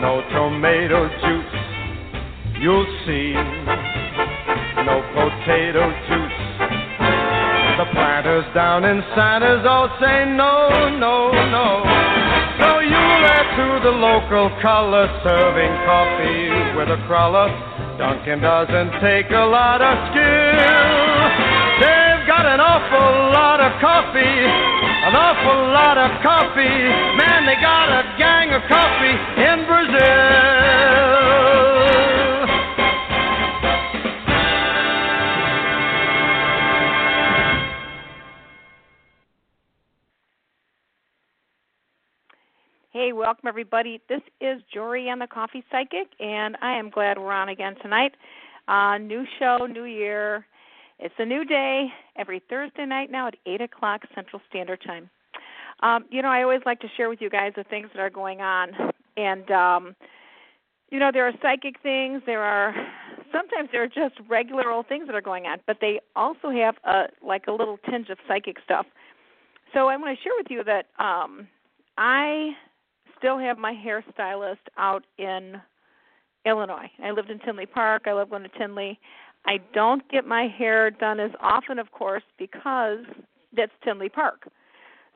no tomato juice, you'll see. No potato juice. The planters down in Santos all say no, no, no. So you let to the local color serving coffee with a crawler. Duncan doesn't take a lot of skill. They've got an awful lot of coffee, an awful lot of coffee. Man, they got a gang of coffee in Brazil. Hey, welcome everybody. This is Jorianne the Coffee Psychic, and I am glad we're on again tonight. Uh, new show, new year. It's a new day every Thursday night now at 8 o'clock Central Standard Time. Um, you know, I always like to share with you guys the things that are going on. And, um, you know, there are psychic things, there are sometimes there are just regular old things that are going on, but they also have a like a little tinge of psychic stuff. So I want to share with you that um, I still have my hairstylist out in Illinois. I lived in Tinley Park. I going to Tinley. I don't get my hair done as often, of course, because that's Tinley Park.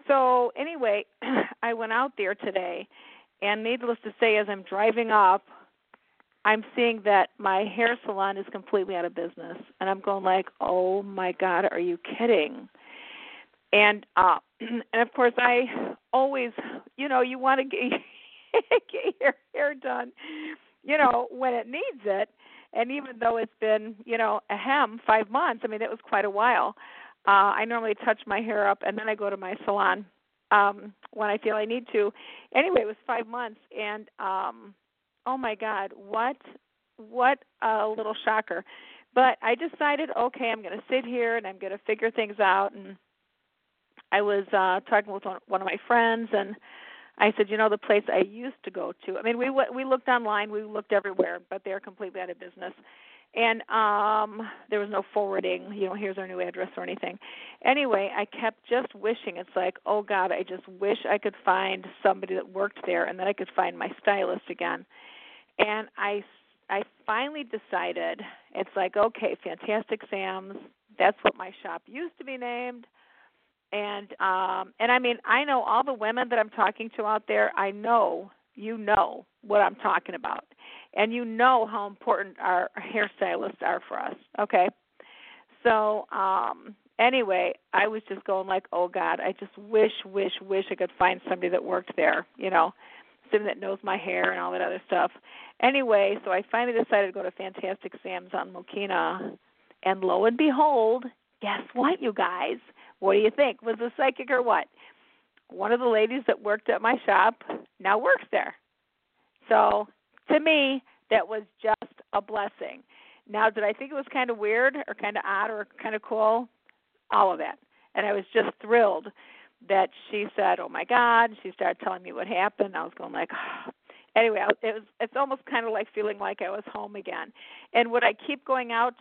So anyway, I went out there today, and needless to say, as I'm driving up, I'm seeing that my hair salon is completely out of business, and I'm going like, "Oh my God, are you kidding?" And uh, and of course, I always, you know, you want to get get your hair done, you know, when it needs it. And even though it's been, you know, a hem five months, I mean, it was quite a while. Uh, I normally touch my hair up and then I go to my salon um, when I feel I need to. Anyway, it was five months, and um, oh my God, what what a little shocker! But I decided, okay, I'm going to sit here and I'm going to figure things out. And I was uh, talking with one, one of my friends, and I said, you know, the place I used to go to. I mean, we we looked online, we looked everywhere, but they're completely out of business. And um there was no forwarding, you know, here's our new address or anything. Anyway, I kept just wishing it's like, oh God, I just wish I could find somebody that worked there and that I could find my stylist again. And I I finally decided it's like, okay, Fantastic Sam's, that's what my shop used to be named and um and I mean I know all the women that I'm talking to out there I know you know what I'm talking about. And you know how important our hairstylists are for us, okay? So, um anyway, I was just going like, "Oh god, I just wish wish wish I could find somebody that worked there, you know, somebody that knows my hair and all that other stuff." Anyway, so I finally decided to go to Fantastic Sam's on Mokena, and lo and behold, guess what, you guys? What do you think? Was a psychic or what? One of the ladies that worked at my shop now works there. So to me, that was just a blessing. Now, did I think it was kind of weird or kind of odd or kind of cool? All of that. And I was just thrilled that she said, "Oh my God!" She started telling me what happened. I was going like, oh. anyway, it was. It's almost kind of like feeling like I was home again. And would I keep going out,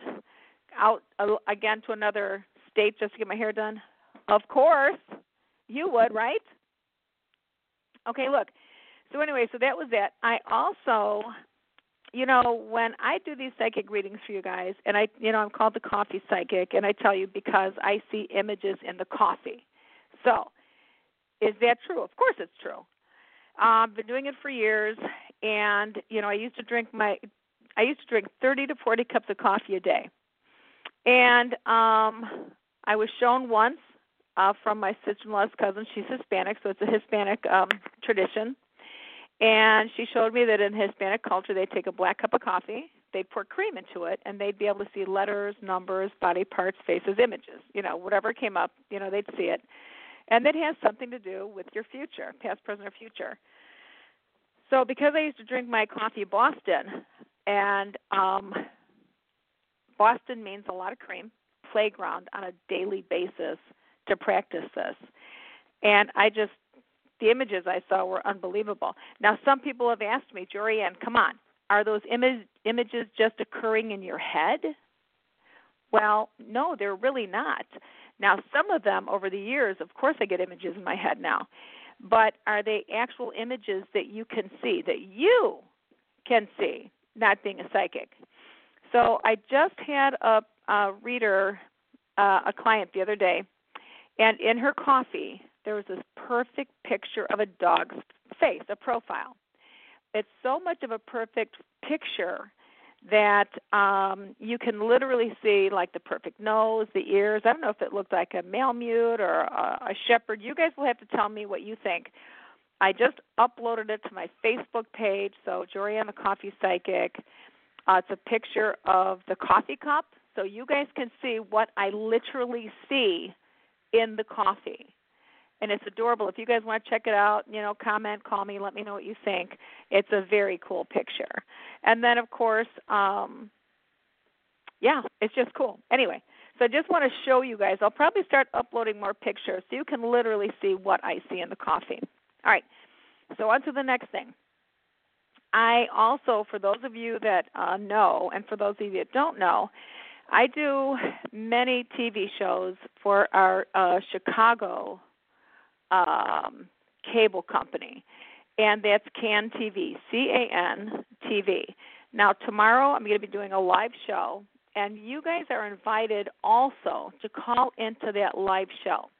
out uh, again to another state just to get my hair done? Of course, you would, right? Okay, look. So anyway, so that was that. I also you know, when I do these psychic readings for you guys, and I, you know, I'm called the coffee psychic, and I tell you because I see images in the coffee. So, is that true? Of course, it's true. I've been doing it for years, and you know, I used to drink my, I used to drink 30 to 40 cups of coffee a day, and um, I was shown once uh, from my sister-in-law's cousin. She's Hispanic, so it's a Hispanic um, tradition and she showed me that in Hispanic culture, they take a black cup of coffee, they'd pour cream into it, and they'd be able to see letters, numbers, body parts, faces, images. You know, whatever came up, you know, they'd see it. And it has something to do with your future, past, present, or future. So because I used to drink my coffee Boston, and um, Boston means a lot of cream, playground on a daily basis to practice this. And I just the images I saw were unbelievable. Now, some people have asked me, Jorianne, come on, are those image, images just occurring in your head? Well, no, they're really not. Now, some of them over the years, of course, I get images in my head now, but are they actual images that you can see, that you can see, not being a psychic? So I just had a, a reader, uh, a client the other day, and in her coffee, there was this perfect picture of a dog's face, a profile. It's so much of a perfect picture that um you can literally see like the perfect nose, the ears. I don't know if it looked like a Malamute or a, a shepherd. You guys will have to tell me what you think. I just uploaded it to my Facebook page, so Jorianne the Coffee Psychic. Uh, it's a picture of the coffee cup, so you guys can see what I literally see in the coffee and it's adorable. If you guys want to check it out, you know, comment, call me, let me know what you think. It's a very cool picture. And then of course, um yeah, it's just cool. Anyway, so I just want to show you guys. I'll probably start uploading more pictures so you can literally see what I see in the coffee. All right. So on to the next thing. I also, for those of you that uh, know, and for those of you that don't know, I do many TV shows for our uh, Chicago um, cable company, and that's CAN TV, C A N TV. Now, tomorrow I'm going to be doing a live show, and you guys are invited also to call into that live show.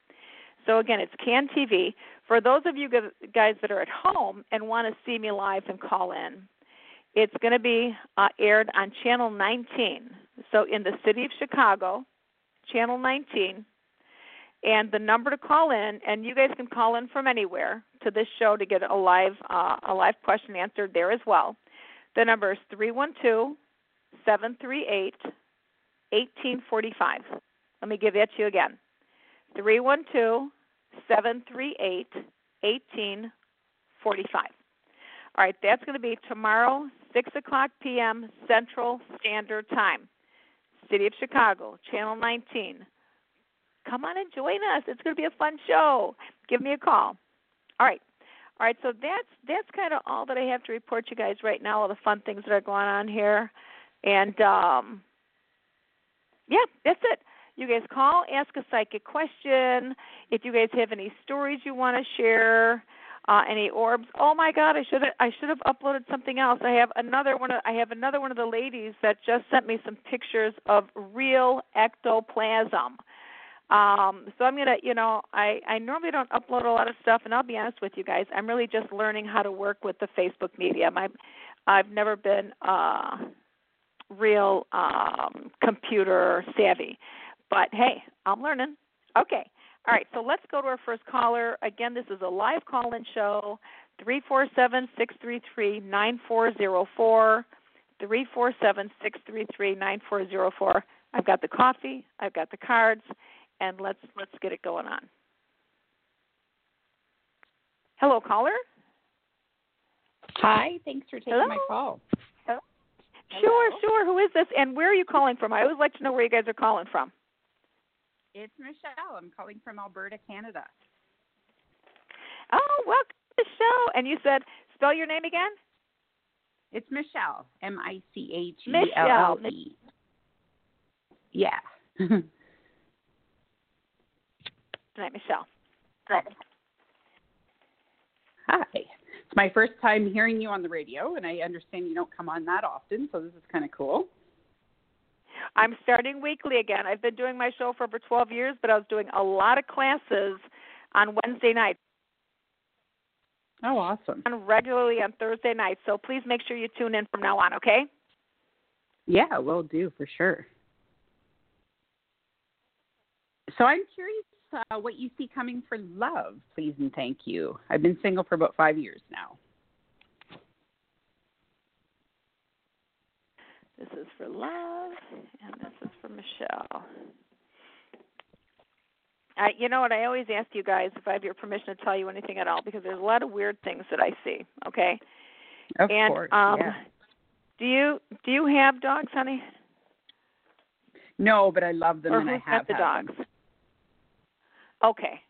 So, again, it's CAN TV. For those of you guys that are at home and want to see me live and call in, it's going to be uh, aired on Channel 19. So, in the city of Chicago, Channel 19, and the number to call in and you guys can call in from anywhere to this show to get a live uh, a live question answered there as well. The number is 312 738 1845 let me give that to you again. 312 738 1845 all right that's going to be tomorrow 6 o'clock p.m central standard time city of chicago channel 19 come on and join us. It's going to be a fun show. Give me a call. All right. All right, so that's that's kind of all that I have to report you guys right now, all the fun things that are going on here. And um yeah, that's it. You guys call, ask a psychic question. If you guys have any stories you want to share, uh, any orbs. Oh my God, I should I should have uploaded something else. I have another one. Of, I have another one of the ladies that just sent me some pictures of real ectoplasm. Um, so I'm gonna, you know, I I normally don't upload a lot of stuff, and I'll be honest with you guys, I'm really just learning how to work with the Facebook medium. I'm I've never been uh, real um, computer savvy, but hey, I'm learning. Okay, all right. So let's go to our first caller. Again, this is a live call-in show. Three four seven six three three nine four zero four. Three four seven six three three nine four zero four. I've got the coffee. I've got the cards and let's let's get it going on. Hello, caller. Hi, thanks for taking Hello? my call. Hello? Sure, sure. Who is this? And where are you calling from? I always like to know where you guys are calling from. It's Michelle. I'm calling from Alberta, Canada. Oh, welcome to the show. And you said spell your name again? It's Michelle. M I C H E L L E. Yeah. Tonight, Michelle. Hi. It's my first time hearing you on the radio, and I understand you don't come on that often, so this is kind of cool. I'm starting weekly again. I've been doing my show for over 12 years, but I was doing a lot of classes on Wednesday nights Oh, awesome. and regularly on Thursday nights. So please make sure you tune in from now on, okay? Yeah, will do for sure. So I'm curious uh, what you see coming for love, please and thank you. I've been single for about five years now. This is for love, and this is for Michelle. I, you know what? I always ask you guys if I have your permission to tell you anything at all because there's a lot of weird things that I see. Okay. Of and course. um, yeah. do you do you have dogs, honey? No, but I love them or and I have the dogs? them. Okay.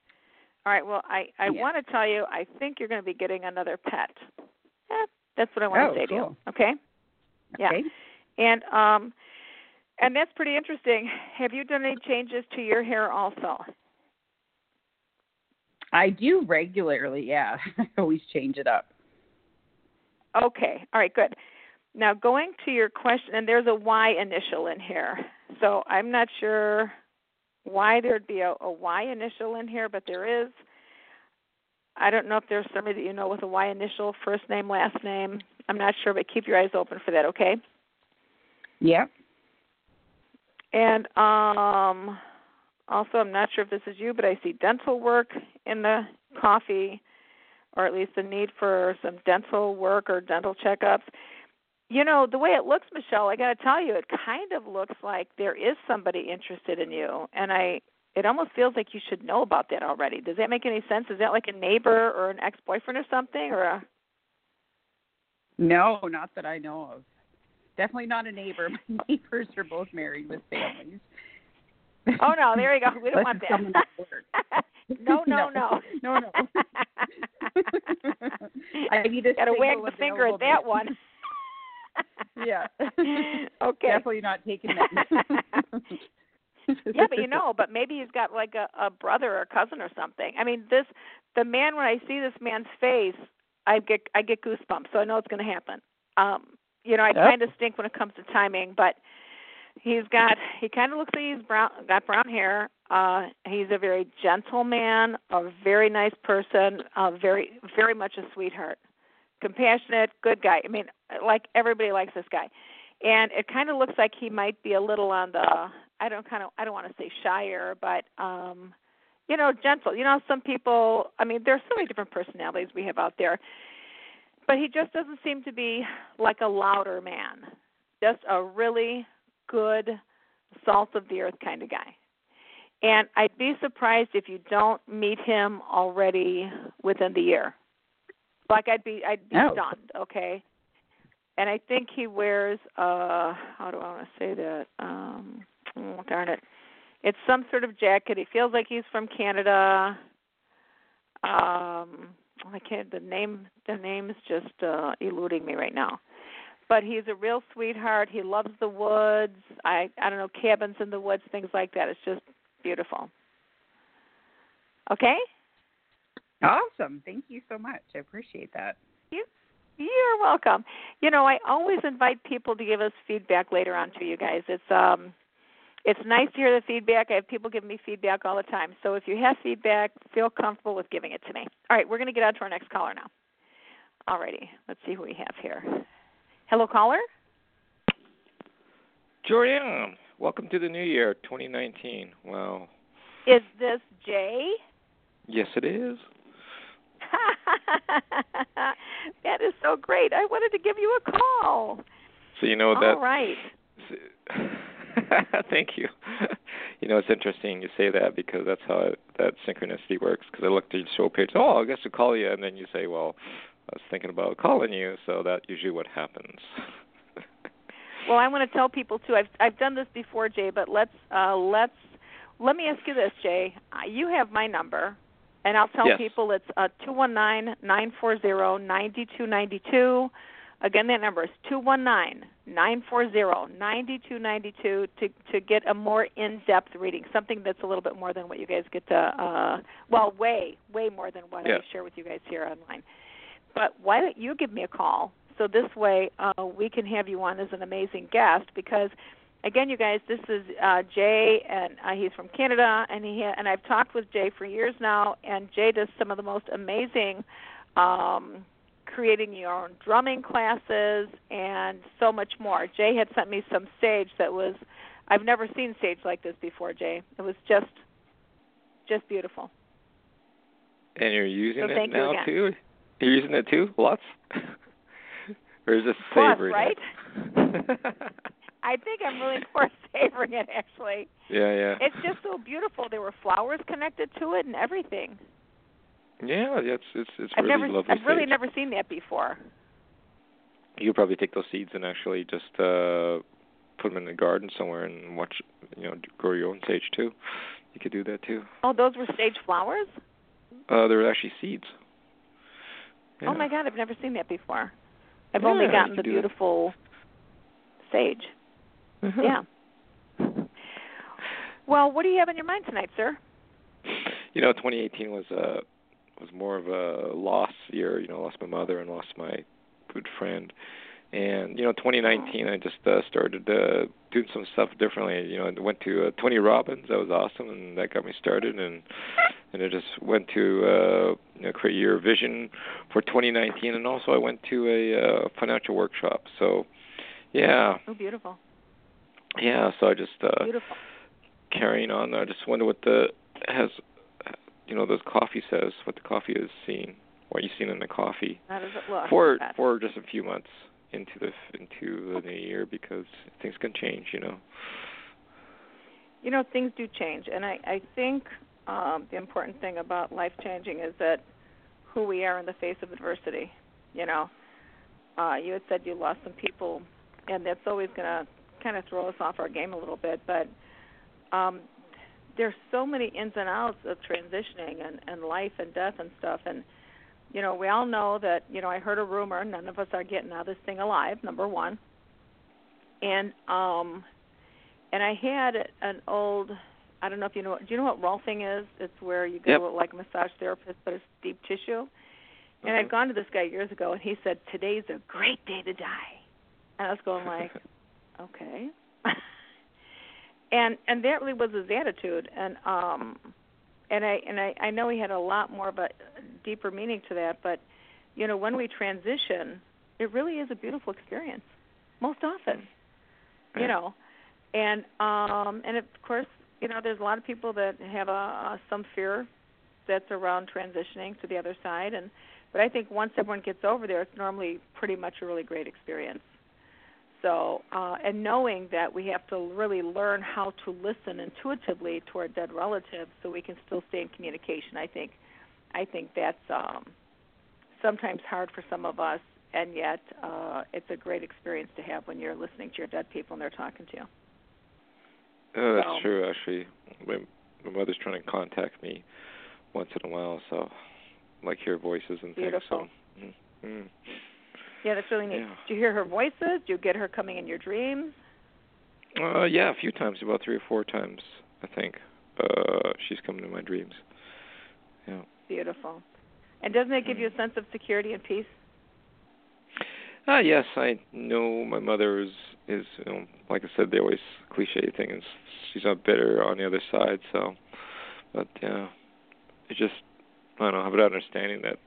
All right. Well, I I Yeah. want to tell you, I think you're going to be getting another pet. Eh, that's what I want Oh, to say to you. cool. Okay. Yeah. And um, and that's pretty interesting. Have you done any changes to your hair also? I do regularly, yeah. I always change it up. Okay. All right. Good. Now going to your question, and there's a Y initial in here, so I'm not sure why there'd be a, a Y initial in here, but there is. I don't know if there's somebody that you know with a Y initial, first name, last name. I'm not sure, but keep your eyes open for that, okay? Yep. And um also I'm not sure if this is you, but I see dental work in the coffee or at least the need for some dental work or dental checkups. You know, the way it looks, Michelle, I got to tell you, it kind of looks like there is somebody interested in you and I it almost feels like you should know about that already. Does that make any sense? Is that like a neighbor or an ex-boyfriend or something or a No, not that I know of. Definitely not a neighbor. My neighbors are both married with families. Oh no, there you go. We don't want Unless it's someone that. at no, no, no. No, no. I need to wag the finger at that one. Yeah. okay. Definitely not taking that. yeah, but you know, but maybe he's got like a, a brother or a cousin or something. I mean, this the man when I see this man's face, I get I get goosebumps, so I know it's going to happen. Um, you know, I Yep. kind of stink when it comes to timing, but he's got he kind of looks like he's brown got brown hair. Uh he's a very gentle man, a very nice person, uh very very much a sweetheart. Compassionate, good guy. I mean, like everybody likes this guy. And it kind of looks like he might be a little on the I don't kind of I don't want to say shyer, but um you know, gentle. You know, some people, I mean, there's so many different personalities we have out there. But he just doesn't seem to be like a louder man. Just a really good salt of the earth kind of guy. And I'd be surprised if you don't meet him already within the year. Like I'd be I'd be Oh. stunned, okay? And I think he wears uh how do I want to say that? Um oh, darn it. It's some sort of jacket. He feels like he's from Canada. Um I can't the name the name is just uh eluding me right now. But he's a real sweetheart. He loves the woods. I I don't know cabins in the woods, things like that. It's just beautiful. Okay? awesome. Thank you so much. I appreciate that. You're welcome. You know, I always invite people to give us feedback later on to you guys. It's um it's nice to hear the feedback. I have people giving me feedback all the time. So if you have feedback, feel comfortable with giving it to me. All right, we're going to get on to our next caller now. All righty, let's see who we have here. Hello, caller. Jorianne, welcome to the new year, 2019. Wow. Is this Jay? Yes, it is. that is so great. I wanted to give you a call. So you know All that. right. Thank you. You know, it's interesting you say that because that's how I, that synchronicity works. Because I looked at your show page. Oh, I guess to call you, and then you say, "Well, I was thinking about calling you." So that's usually what happens. well, I want to tell people too. I've I've done this before, Jay, but let's uh let's let me ask you this, Jay. Uh, you have my number, and I'll tell Yes. people it's uh two one nine nine four zero ninety two ninety two. Again, that number is two one nine nine four zero ninety two ninety two to to get a more in depth reading, something that's a little bit more than what you guys get to. uh Well, way way more than what Yeah. I share with you guys here online. But why don't you give me a call? So this way uh, we can have you on as an amazing guest because again, you guys, this is uh, Jay, and uh, he's from Canada, and he ha- and I've talked with Jay for years now, and Jay does some of the most amazing, um, creating your own drumming classes and so much more. Jay had sent me some stage that was, I've never seen stage like this before, Jay. It was just, just beautiful. and you're using So it thank you now too. You're using it too, lots. or is Plus, savoring right? I think I'm really more savoring it actually. yeah, yeah. It's just so beautiful. There were flowers connected to it and everything. Yeah, it's it's it's I've really never lovely. I've really never seen that before. you could probably take those seeds and actually just uh put them in the garden somewhere and watch you know grow your own sage too you could do that too Oh, those were sage flowers? uh they're actually seeds yeah. Oh my god, I've never seen that before. I've Yeah, only gotten the do that. beautiful sage. Uh-huh. Yeah. Well, what do you have in your mind tonight, sir? you know 2018 was uh was more of a loss year you know lost my mother and lost my good friend and you know 2019 i just uh started uh doing some stuff differently you know i went to uh, tony robbins that was awesome and that got me started and and i just went to uh you know create your vision for 2019 and also i went to a uh financial workshop so yeah Oh, beautiful. yeah so i just uh Beautiful. carrying on. I just wonder what the has, you know, those coffee says. What the coffee is seeing. What you've seen in the coffee How does it look? for for just a few months into the into the new year because things can change. You know. you know things do change and i i think um the important thing about life changing is that who we are in the face of adversity you know uh you had said you lost some people and that's always going to kind of throw us off our game a little bit but um there's so many ins and outs of transitioning and and life and death and stuff and you know we all know that you know i heard a rumor none of us are getting out of this thing alive number one and um and I had an old I don't know if you know do you know what rolfing is? It's where you go Yep. to like a massage therapist but it's deep tissue. And Mhm. I'd gone to this guy years ago and he said, Today's a great day to die and I was going like, Okay. and and that really was his attitude and um and I and I, I know he had a lot more of a deeper meaning to that, but you know, when we transition, it really is a beautiful experience. Most often. You know and um and of course you know there's a lot of people that have a, a some fear that's around transitioning to the other side and but I think once everyone gets over there it's normally pretty much a really great experience so uh and knowing that we have to really learn how to listen intuitively to our dead relatives so we can still stay in communication I think I think that's um sometimes hard for some of us and yet uh it's a great experience to have when you're listening to your dead people and they're talking to you Oh, that's So- true. Actually, my my mother's trying to contact me once in a while, so I like hear voices and Beautiful. things. So. Mm. Mm. Yeah, that's really neat. Yeah. Do you hear her voices? Do you get her coming in your dreams? Uh, yeah, a few times, about three or four times, I think. Uh, she's come into my dreams. Yeah. Beautiful. And doesn't it give Mm. you a sense of security and peace? Ah, yes, I know my mother is is you know, like I said, the always cliche thing is she's not bitter on the other side. So, but yeah, it's just I don't know. Have an understanding that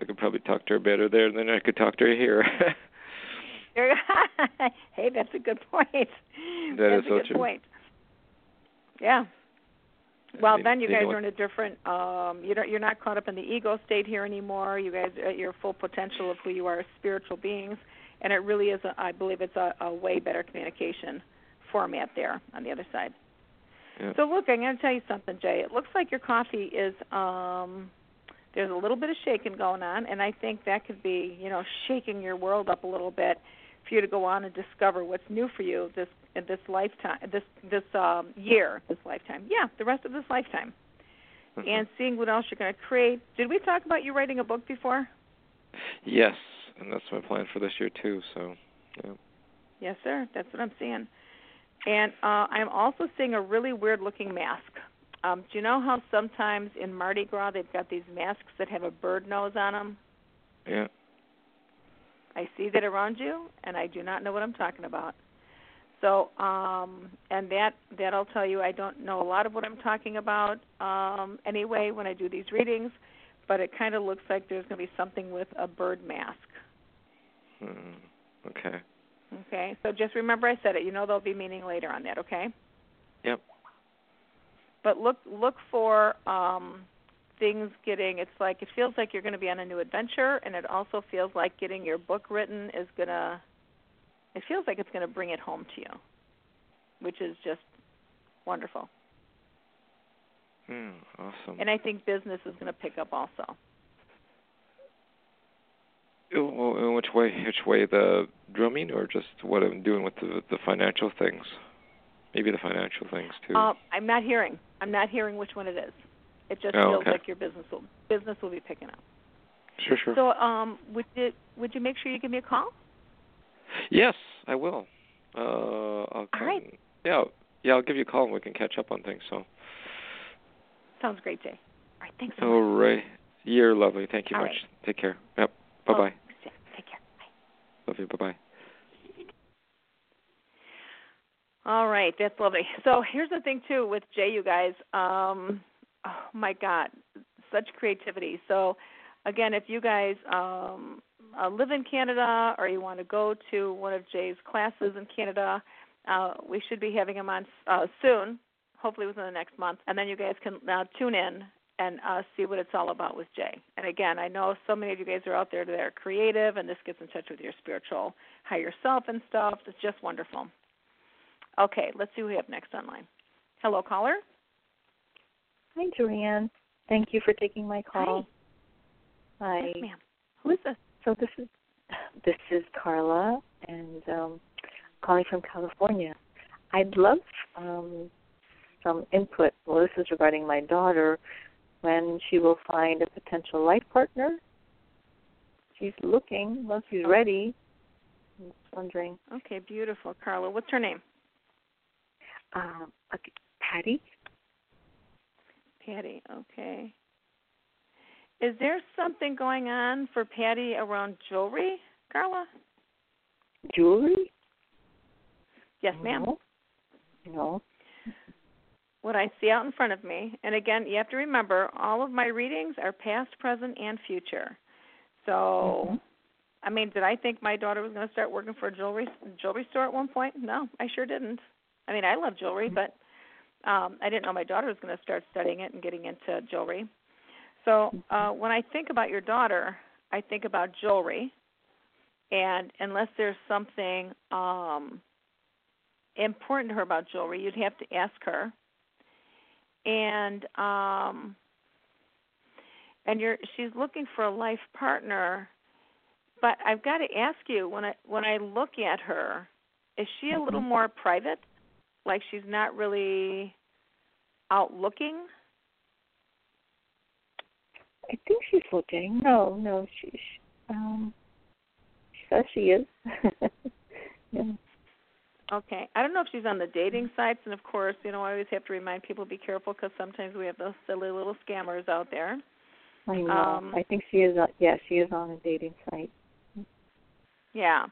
I could probably talk to her better there than I could talk to her here. hey, that's a good point. That that's is a so good true. point. Yeah. Well, then you they guys are in a different. um You don't. You're not caught up in the ego state here anymore. You guys are at your full potential of who you are as spiritual beings, and it really is. A, I believe it's a, a way better communication format there on the other side. Yeah. So look, I'm going to tell you something, Jay. It looks like your coffee is. um There's a little bit of shaking going on, and I think that could be, you know, shaking your world up a little bit for you to go on and discover what's new for you this in this lifetime, this this um year, this lifetime. Yeah, the rest of this lifetime, Mhm. and seeing what else you're going to create. Did we talk about you writing a book before? yes, and that's my plan for this year too. So, yeah. Yes, sir. That's what I'm seeing. And uh, I'm also seeing a really weird looking mask. Um, do you know how sometimes in Mardi Gras they've got these masks that have a bird nose on them? Yeah. I see that around you, and I do not know what I'm talking about. So, um, and that that I'll tell you, I don't know a lot of what I'm talking about um, anyway when I do these readings, but it kind of looks like there's going to be something with a bird mask. Mm, okay. Okay, so just remember I said it. You know there'll be meaning later on that. Okay. Yep. But look look for um, things getting. It's like it feels like you're going to be on a new adventure, and it also feels like getting your book written is gonna. It feels like it's going to bring it home to you, which is just wonderful. Mm, awesome. And I think business is going to pick up also. In which way? Which way? The drumming, or just what I'm doing with the the financial things? Maybe the financial things too. Uh, I'm not hearing. I'm not hearing which one it is. It just Oh, feels okay. like your business will business will be picking up. sure, sure. So, um, would you would you make sure you give me a call? yes, I will. Uh, I'll come. right. Yeah, yeah. I'll give you a call and we can catch up on things. So. Sounds great, Jay. All right, thanks so All right. You're lovely. Thank you All much. right. Take care. Yep. Bye bye. Oh, Take care. Bye. Love you. Bye bye. All right, that's lovely. So here's the thing too with Jay, you guys. Um, oh my God, such creativity. So again, if you guys um, uh, live in Canada or you want to go to one of Jay's classes in Canada, uh, we should be having him on uh, soon, hopefully within the next month, and then you guys can uh, tune in and uh, see what it's all about with Jay. And again, I know so many of you guys are out there that are creative, and this gets in touch with your spiritual higher self and stuff. It's just wonderful. Okay, let's see who we have next online. Hello, caller. Hi, Joanne. Thank you for taking my call. Hi. Yes, ma'am. Who is this? So this is this is Carla, and um, calling from California. I'd love um, some input. Well, this is regarding my daughter when she will find a potential life partner. She's looking. Well, she's ready. I'm just wondering. Okay, beautiful, Carla. What's her name? Um, okay, Patty. Patty. Okay. Is there something going on for Patty around jewelry, Carla? Jewelry? Yes, ma'am. No. No. What I see out in front of me, and again, you have to remember, all of my readings are past, present, and future. So, Mhm. I mean, did I think my daughter was going to start working for a jewelry jewelry store at one point? No, I sure didn't. I mean, I love jewelry, but um I didn't know my daughter was going to start studying it and getting into jewelry. So, uh when I think about your daughter, I think about jewelry. And unless there's something um important to her about jewelry, you'd have to ask her. And um and you're she's looking for a life partner but I've got to ask you when I when I look at her, is she a little more private? Like she's not really out looking? I think she's looking. No, no, she, she um she says she is. yeah. Okay. I don't know if she's on the dating sites, and of course, you know, I always have to remind people be careful because sometimes we have those silly little scammers out there. I know. Um, I think she is. Yeah, she is on a dating site. Yeah.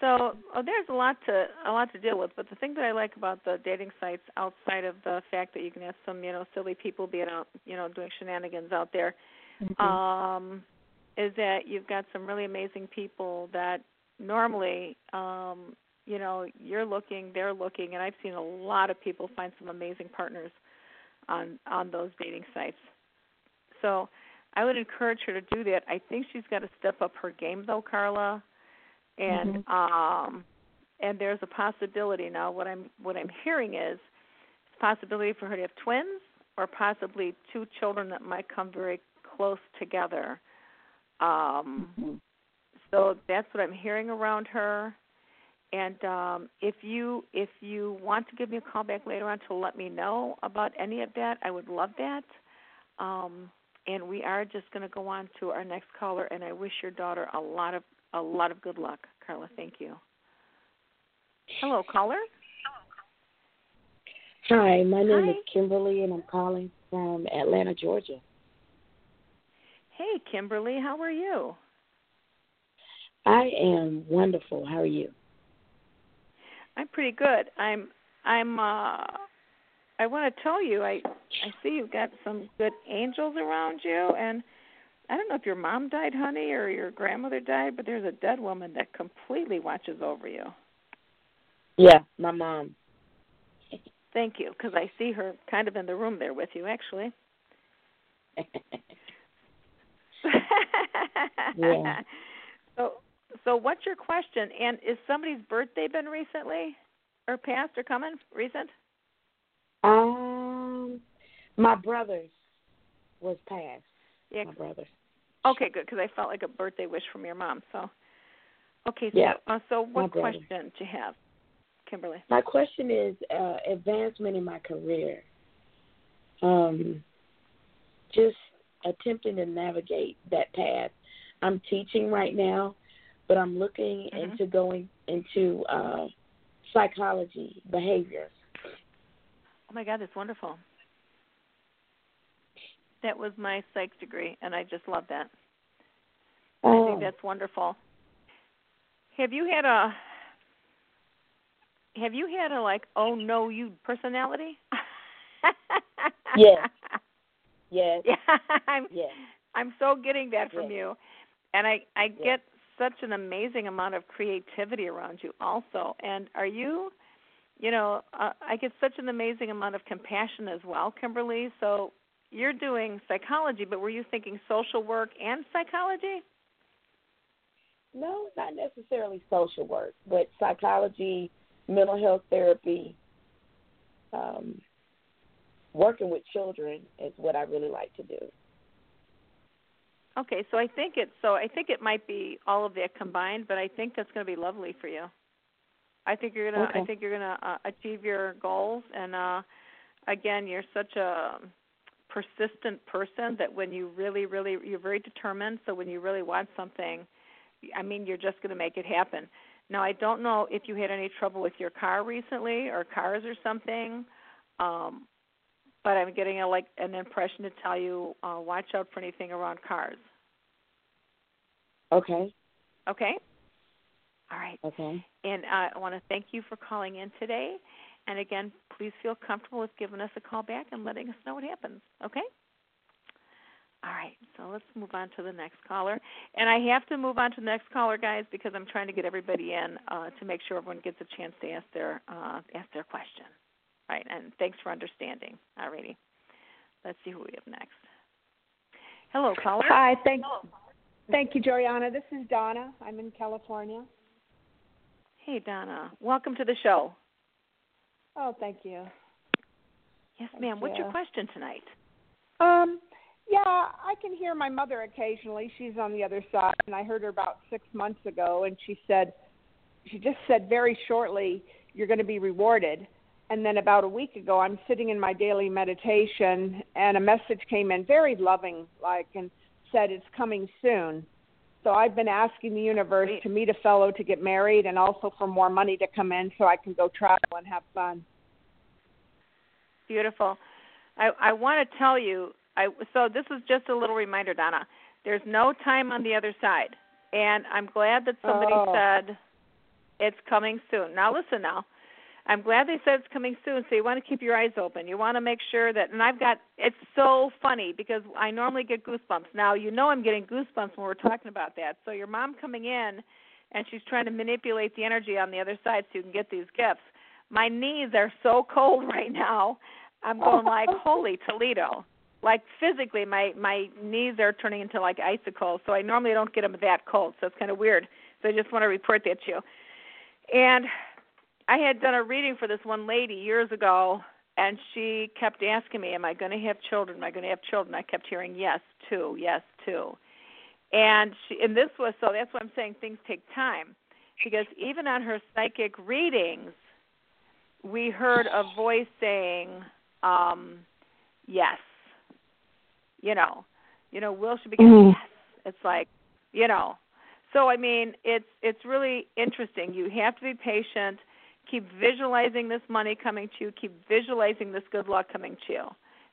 So oh, there's a lot to a lot to deal with, but the thing that I like about the dating sites, outside of the fact that you can have some you know silly people being out you know doing shenanigans out there, Mm-hmm. um, is that you've got some really amazing people that normally um, you know you're looking, they're looking, and I've seen a lot of people find some amazing partners on on those dating sites. So I would encourage her to do that. I think she's got to step up her game though, Carla and Mhm. um and there's a possibility now what i'm what i'm hearing is it's possibility for her to have twins or possibly two children that might come very close together um Mhm. so that's what i'm hearing around her and um if you if you want to give me a call back later on to let me know about any of that i would love that um and we are just going to go on to our next caller and i wish your daughter a lot of a lot of good luck carla thank you hello caller Hi, my name Hi. is Kimberly, and I'm calling from Atlanta, Georgia. hey kimberly how are you I am wonderful. How are you? i'm pretty good i'm i'm uh i want to tell you i i see you've got some good angels around you and i don't know if your mom died honey or your grandmother died but there's a dead woman that completely watches over you Yeah, my mom. thank you because i see her kind of in the room there with you actually Yeah. So, so what's your question? And is somebody's birthday been recently, or past, or coming recent? um, my brother's was passed. Yeah. My brother's. Okay, good, because I felt like a birthday wish from your mom. So, okay, so Yeah, uh, so what question do you have, Kimberly? My question is uh, advancement in my career. Um, just attempting to navigate that path. I'm teaching right now, but I'm looking Mhm. into going into uh, psychology, behavior. Oh my God, that's wonderful. That was my psych degree, and I just love that. I Oh, think that's wonderful. Have you had a have you had a like oh no you personality? Yes. yes, Yeah, I'm yes. I'm so getting that from Yes. you. And I I Yes. get such an amazing amount of creativity around you also. And are you you know, uh, I get such an amazing amount of compassion as well, Kimberly. So you're doing psychology, but were you thinking social work and psychology? No, not necessarily social work, but psychology, mental health therapy, um, working with children is what I really like to do. Okay, so I think it's so I think it might be all of that combined, but I think that's going to be lovely for you. I think you're gonna I think you're gonna uh, achieve your goals, and uh, again, you're such a persistent person that when you really, really, you're very determined. So when you really want something, I mean, you're just going to make it happen. Now, I don't know if you had any trouble with your car recently or cars or something, um, but I'm getting a like an impression to tell you uh, watch out for anything around cars. Okay, Okay. All right. okay. And uh, I want to thank you for calling in today. And again, please feel comfortable with giving us a call back and letting us know what happens. Okay? All right. So let's move on to the next caller. And I have to move on to the next caller, guys, because I'm trying to get everybody in uh, to make sure everyone gets a chance to ask their uh, ask their question. All right. And thanks for understanding. All righty. Let's see who we have next. Hello, caller. Hi, thank thank you, Joriana. This is Donna. I'm in California. Hey, Donna. Welcome to the show. Oh, thank you. Yes, Thank ma'am. What's your question tonight? Um, yeah, I can hear my mother occasionally. She's on the other side, and I heard her about six months ago, and she said, she just said very shortly, "You're going to be rewarded." And then about a week ago, I'm sitting in my daily meditation, and a message came in, very loving, like, and said, "It's coming soon." So I've been asking the universe Sweet. to meet a fellow to get married, and also for more money to come in so I can go travel and have fun. Beautiful. I, I want to tell you. I so this is just a little reminder, Donna. There's no time on the other side, and I'm glad that somebody Oh. said It's coming soon. Now listen now. I'm glad they said it's coming soon, so you want to keep your eyes open. You want to make sure that and I've got it's so funny because I normally get goosebumps. Now you know I'm getting goosebumps when we're talking about that. So your mom coming in and she's trying to manipulate the energy on the other side so you can get these gifts. My knees are so cold right now. I'm going like, holy Toledo. Like physically, my my knees are turning into like icicles. So I normally don't get them that cold. So it's kind of weird. So I just want to report that to you. And I had done a reading for this one lady years ago, and she kept asking me, "Am I going to have children? Am I going to have children?" I kept hearing yes, two, yes, two. And she, and this was so. That's why I'm saying things take time, because even on her psychic readings, we heard a voice saying, um, "Yes." You know, you know, will she be? Mhm. Yes. It's like, you know. So I mean, it's it's really interesting. You have to be patient. Keep visualizing this money coming to you. Keep visualizing this good luck coming to you,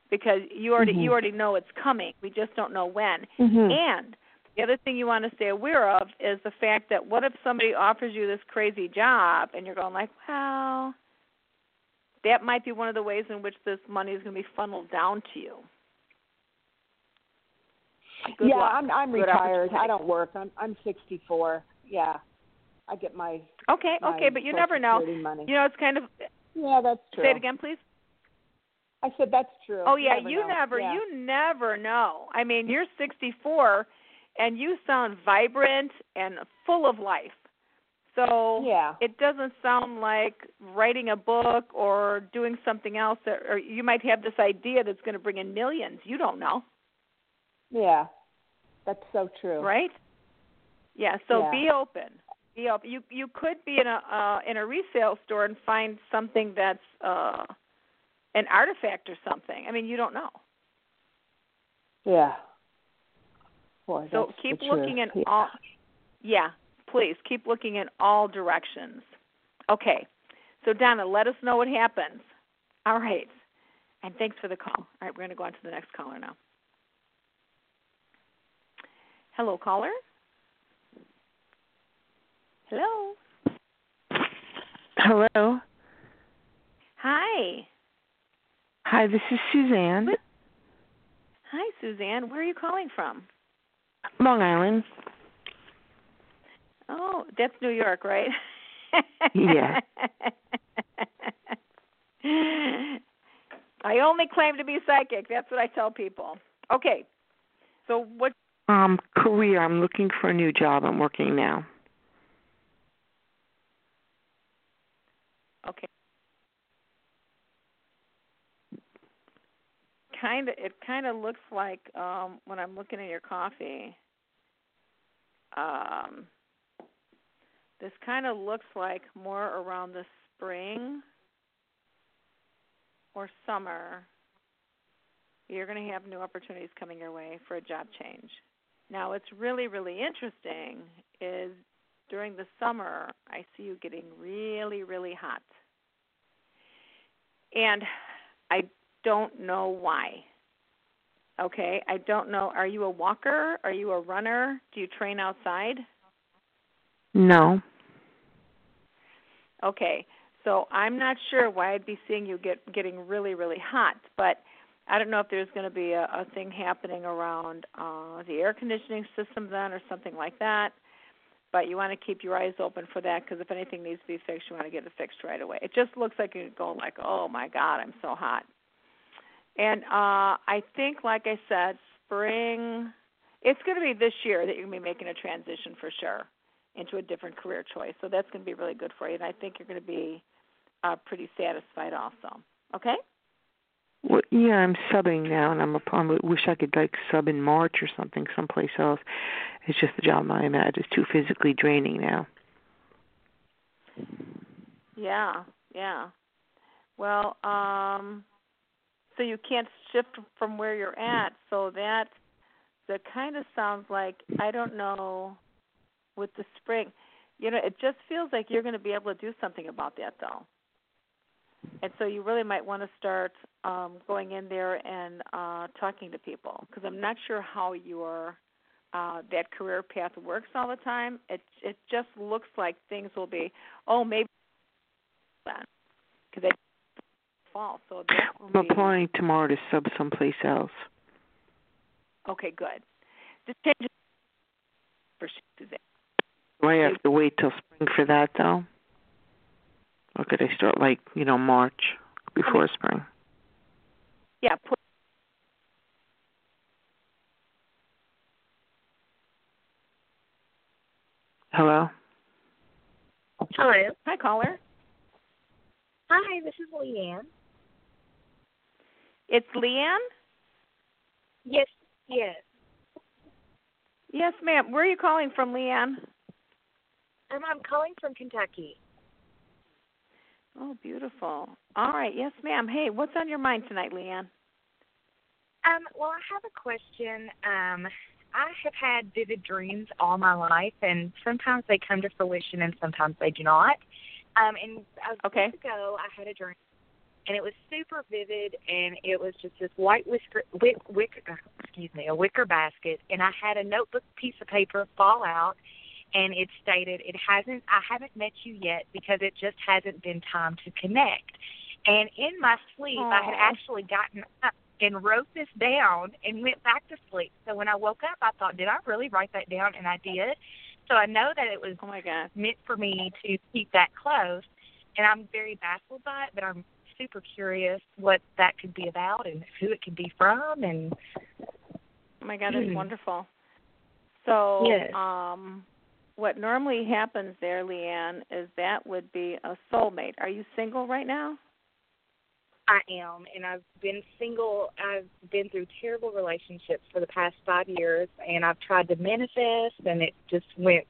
because you already Mhm. you already know it's coming. We just don't know when. Mhm. And the other thing you want to stay aware of is the fact that what if somebody offers you this crazy job and you're going like, well, that might be one of the ways in which this money is going to be funneled down to you. Good yeah, luck. I'm I'm Good retired. I don't work. I'm I'm 64. Yeah, I get my Okay, my okay, but you never know. Money. You know, it's kind of yeah, that's true. say it again, please. I said that's true. Oh yeah, never you know. never, Yeah. you never know. I mean, you're 64, and you sound vibrant and full of life. So Yeah. it doesn't sound like writing a book or doing something else, that, or you might have this idea that's going to bring in millions. You don't know, Yeah, that's so true. right? Yeah. So Yeah. be open. Be open. You you could be in a uh, in a resale store and find something that's uh, an artifact or something. I mean, you don't know. Yeah. Boy, So keep looking truth. in yeah. all. Yeah, please keep looking in all directions. Okay. So Donna, let us know what happens. All right. And thanks for the call. All right, we're going to go on to the next caller now. Hello, caller. Hello. Hello. Hi. Hi, this is Suzanne, Hi, Suzanne. Where are you calling from? Long Island. Oh, that's New York, right? Yeah. I only claim to be psychic. That's what I tell people. Okay. So what Um, career. I'm looking for a new job. I'm working now. Okay. Kind of it kind of looks like um when I'm looking at your coffee um this kind of looks like more around the spring or summer you're going to have new opportunities coming your way for a job change. Now, what's really, really interesting is during the summer, I see you getting really, really hot. And I don't know why. Okay, I don't know. Are you a walker? Are you a runner? Do you train outside? No. Okay, so I'm not sure why I'd be seeing you get getting really, really hot, but I don't know if there's going to be a, a thing happening around uh, the air conditioning system then, or something like that. But you want to keep your eyes open for that because if anything needs to be fixed, you want to get it fixed right away. It just looks like you're going like, oh my God, I'm so hot. And uh, I think, like I said, spring. It's going to be this year that you're going to be making a transition for sure into a different career choice. So that's going to be really good for you, and I think you're going to be uh, pretty satisfied also. Okay. Well, yeah, I'm subbing now, and I'm a, I wish I could like sub in March or something someplace else. It's just the job I'm at is too physically draining now. Yeah, yeah. Well, um so you can't shift from where you're at, so that that kind of sounds like I don't know with the spring. You know, it just feels like you're going to be able to do something about that though. And so you really might want to start um going in there and uh talking to people because I'm not sure how your uh, that career path works all the time. It it just looks like things will be. Oh, maybe because they fall. So I'm be, applying tomorrow to sub someplace else. Okay, good. This changes for Suzanne. Do I have to wait till spring for that though? Or could I start like, you know, March before spring? Yeah, put Hello? Hello. hi caller. Hi, this is Leanne. It's Leanne. Yes, yes. Yes, ma'am. Where are you calling from, Leanne? Um, I'm calling from Kentucky. Oh, beautiful. All right. Yes, ma'am. Hey, what's on your mind tonight, Leanne? Um, well, I have a question. Um, I have had vivid dreams all my life, and sometimes they come to fruition, and sometimes they do not. Um, and a Okay. week ago, I had a dream, and it was super vivid, and it was just this white whisker, wick, wick, uh, excuse me, a wicker basket, and I had a notebook piece of paper fall out, and it stated, "It hasn't, I haven't met you yet because it just hasn't been time to connect." And in my sleep, I had actually gotten up and wrote this down and went back to sleep. So when I woke up, I thought, "Did I really write that down?" And I did. So I know that it was Oh my God. meant for me to keep that close, and I'm very baffled by it. But I'm super curious what that could be about and who it could be from, and Oh my God, that's Hmm. wonderful. So, Yes. um, what normally happens there, Leanne, is that would be a soulmate. Are you single right now? I am, and I've been single. I've been through terrible relationships for the past five years, and I've tried to manifest, and it just went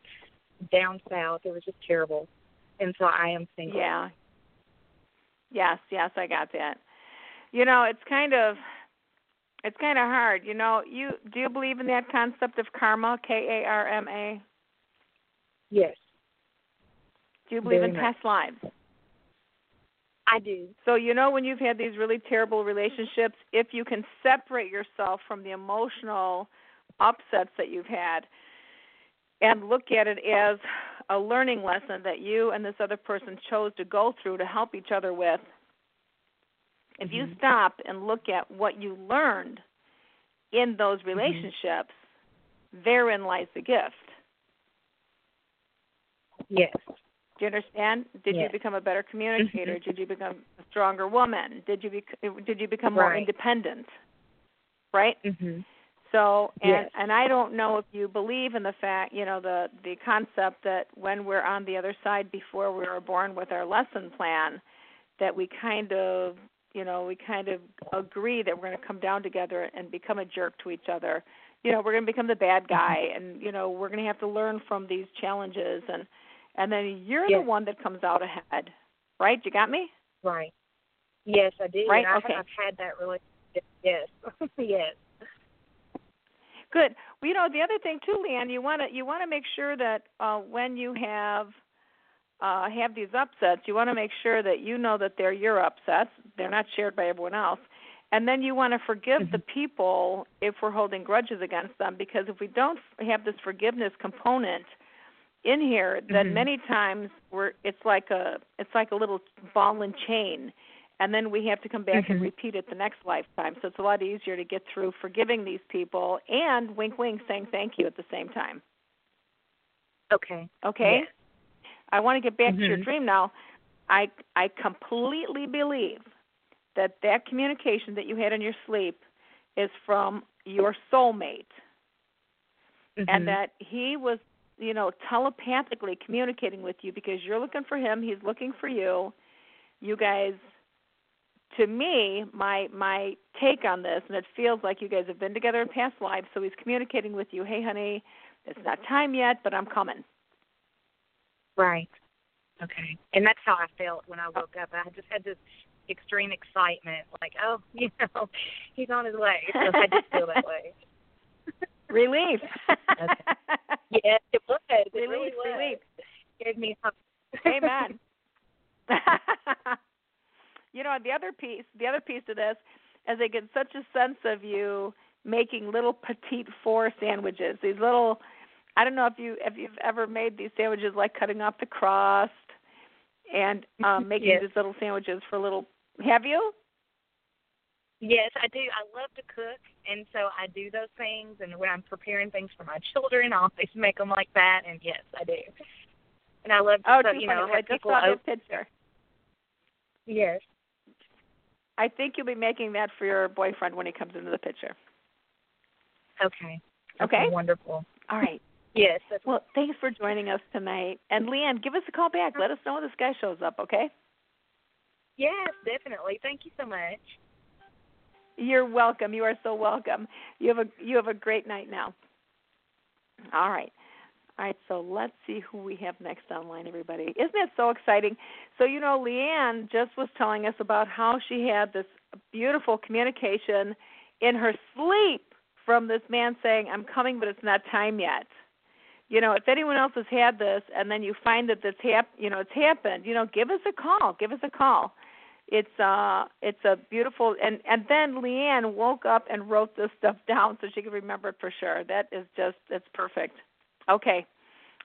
down south. It was just terrible, and so I am single. Yeah. Yes, yes, I got that. You know, it's kind of it's kind of hard. You know, you do you believe in that concept of karma, K A R M A? Yes, Do you believe Very in past lives? I do. So you know when you've had these really terrible relationships, if you can separate yourself from the emotional upsets that you've had and look at it as a learning lesson that you and this other person chose to go through to help each other with. If you Mhm. stop and look at what you learned in those relationships, therein lies the gift. Yes. Do you understand? Did you become a better communicator? Mhm. Did you become a stronger woman? Did you bec- did you become more independent? Right? Mhm. So, and Yes. and I don't know if you believe in the fact, you know, the the concept that when we're on the other side before we were born with our lesson plan, that we kind of, you know, we kind of agree that we're going to come down together and become a jerk to each other. You know, we're going to become the bad guy, and you know, we're going to have to learn from these challenges, and and then you're the one that comes out ahead, right? You got me? Right. Yes, I do. Right, I okay. have had that relationship. Yes. yes. Good. Well, you know, the other thing too, Leanne, you want to you want to make sure that uh, when you have uh, have these upsets, you want to make sure that you know that they're your upsets. They're not shared by everyone else. And then you want to forgive the people if we're holding grudges against them, because if we don't have this forgiveness component in here, then Mhm. many times we're it's like a it's like a little ball and chain and then we have to come back and Mhm. repeat it the next lifetime. So it's a lot easier to get through forgiving these people and wink wink saying thank you at the same time. Okay. Okay? Yes. I want to get back to your Mhm. dream now. I I completely believe that that communication that you had in your sleep is from your soulmate Mhm. and that he was you know telepathically communicating with you because you're looking for him he's looking for you you guys to me my my take on this and it feels like you guys have been together in past lives so he's communicating with you hey honey it's not time yet but i'm coming Right. Okay. And that's how I felt when I woke up. I just had this extreme excitement, like, oh, you know, he's on his way. So I just feel that way. Relief Yes, it was. It relief really was. relief It gave me hope. Amen. you know, the other piece, the other piece of this, is they get such a sense of you making little petite four sandwiches. These little I don't know if you if you've ever made these sandwiches like cutting off the crust and um making Yes. these little sandwiches for little have you? Yes, I do. I love to cook, and so I do those things. And when I'm preparing things for my children, I always make them like that. And yes, I do. And I love to, Oh, so, you know, Well, I have just saw this picture. Yes. I think you'll be making that for your boyfriend when he comes into the picture. Okay. Okay. Wonderful. All right. Yes. Well, thanks for joining us tonight. And Leanne, give us a call back. Let us know when this guy shows up, okay? Yes, definitely. Thank you so much. You're welcome. You are so welcome. You have a you have a great night now. All right. All right, so let's see who we have next online, everybody. Isn't it so exciting? So, you know, Leanne just was telling us about how she had this beautiful communication in her sleep from this man saying, I'm coming, but it's not time yet. You know, if anyone else has had this and then you find that this hap- you know, it's happened, you know, give us a call. Give us a call it's uh it's a beautiful and and then Leanne woke up and wrote this stuff down so she could remember it for sure. That is just it's perfect. Okay.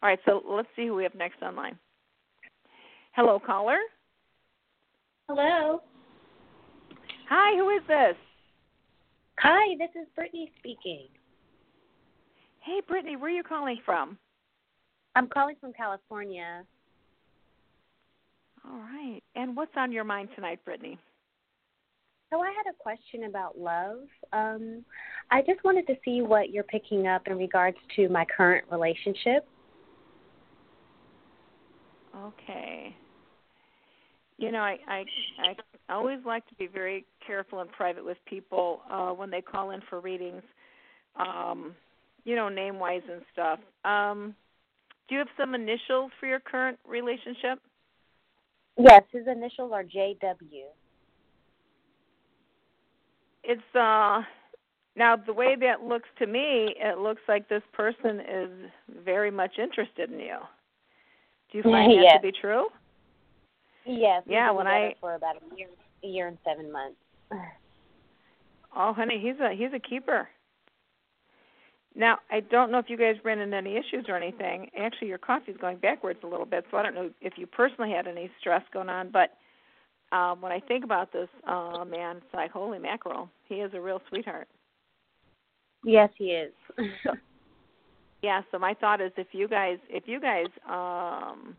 All right, so let's see who we have next online. Hello, caller. Hello. Hi, who is this? Hi, this is Brittany speaking. Hey, Brittany, where are you calling from? I'm calling from California. All right. And what's on your mind tonight, Brittany? So I had a question about love. Um, I just wanted to see what you're picking up in regards to my current relationship. Okay. You know, I I I always like to be very careful and private with people uh when they call in for readings. Um, you know, name wise and stuff. Um do you have some initials for your current relationship? Yes, his initials are JW. It's uh now the way that looks to me, it looks like this person is very much interested in you. Do you find that to be true? Yes. Yeah, when I- for about a year, a year and seven months. Oh, honey, he's a he's a keeper. Now, I don't know if you guys ran into any issues or anything. Actually, your coffee's going backwards a little bit, so I don't know if you personally had any stress going on. But um, when I think about this uh, man, it's like holy mackerel, he is a real sweetheart. Yes, he is. Yeah. So my thought is, if you guys, if you guys, um,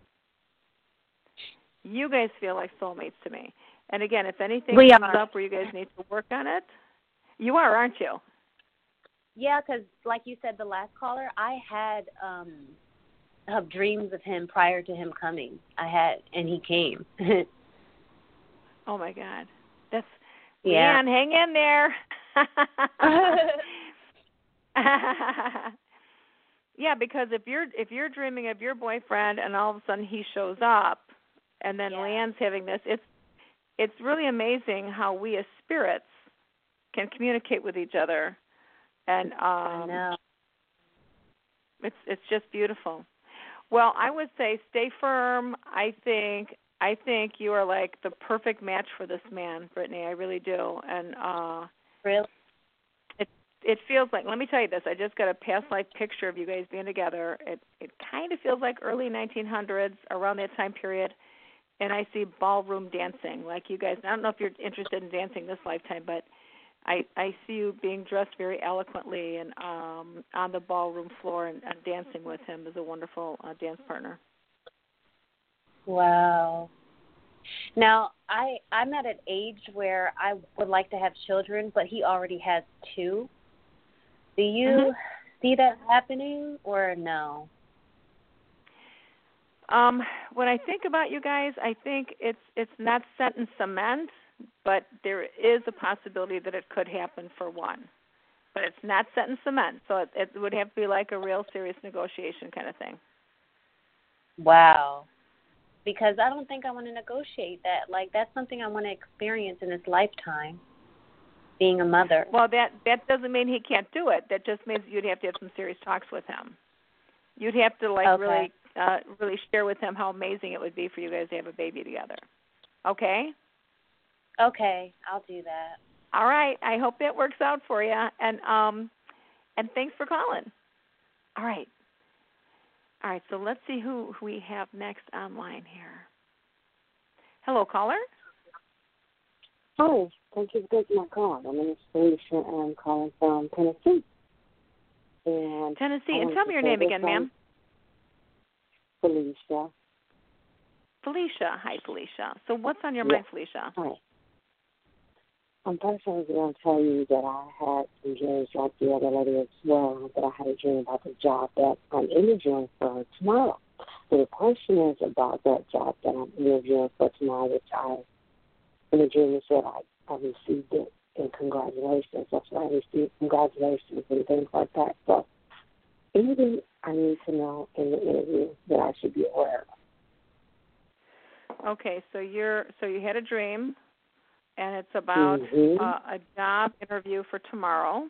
you guys feel like soulmates to me. And again, if anything We comes are. up where you guys need to work on it, you are, aren't you? Yeah, because like you said, the last caller, I had um uh, dreams of him prior to him coming. I had, and he came. Oh my God, that's Yeah. Man, hang in there. yeah, because if you're if you're dreaming of your boyfriend and all of a sudden he shows up and then Yeah. Leanne's having this, it's it's really amazing how we as spirits can communicate with each other and I um know. it's it's just beautiful. Well, I would say stay firm. I think I think you are like the perfect match for this man, Brittany. I really do. And uh Really? it it feels like let me tell you this, I just got a past life picture of you guys being together. It it kind of feels like early 1900s around that time period. And I see ballroom dancing like you guys. I don't know if you're interested in dancing this lifetime, but I I see you being dressed very eloquently and um on the ballroom floor and, and dancing with him as a wonderful uh, dance partner. Wow. Now, I I'm at an age where I would like to have children, but he already has two. Do you Mhm. see that happening or no? Um, when I think about you guys, I think it's it's not set in cement, but there is a possibility that it could happen for one. But it's not set in cement, so it, it would have to be like a real serious negotiation kind of thing. Wow. Because I don't think I want to negotiate that. Like that's something I want to experience in this lifetime. Being a mother. Well, that that doesn't mean he can't do it. That just means you'd have to have some serious talks with him. You'd have to like Okay. really uh really share with him how amazing it would be for you guys to have a baby together. Okay? Okay, I'll do that. All right. I hope that works out for you. And um and thanks for calling. All right. All right, so let's see who, who we have next online here. Hello, caller. Hi, thank you for taking my call. My name is Felicia, and I'm calling from Tennessee. And Tennessee, and tell me your name again, ma'am. Felicia. Felicia. Hi, Felicia. So, what's on your Yeah. mind, Felicia? Hi. I'm first I was going to tell you that I had some dreams like the other lady as well, that I had a dream about the job that I'm interviewing for tomorrow. So the question is about that job that I'm interviewing for tomorrow, which I, in the dream, said I, I received it, and congratulations. That's what I received, congratulations, and things like that. So anything I need to know in the interview that I should be aware of. Okay, so you're so you had a dream, and it's about Mhm. uh, a job interview for tomorrow.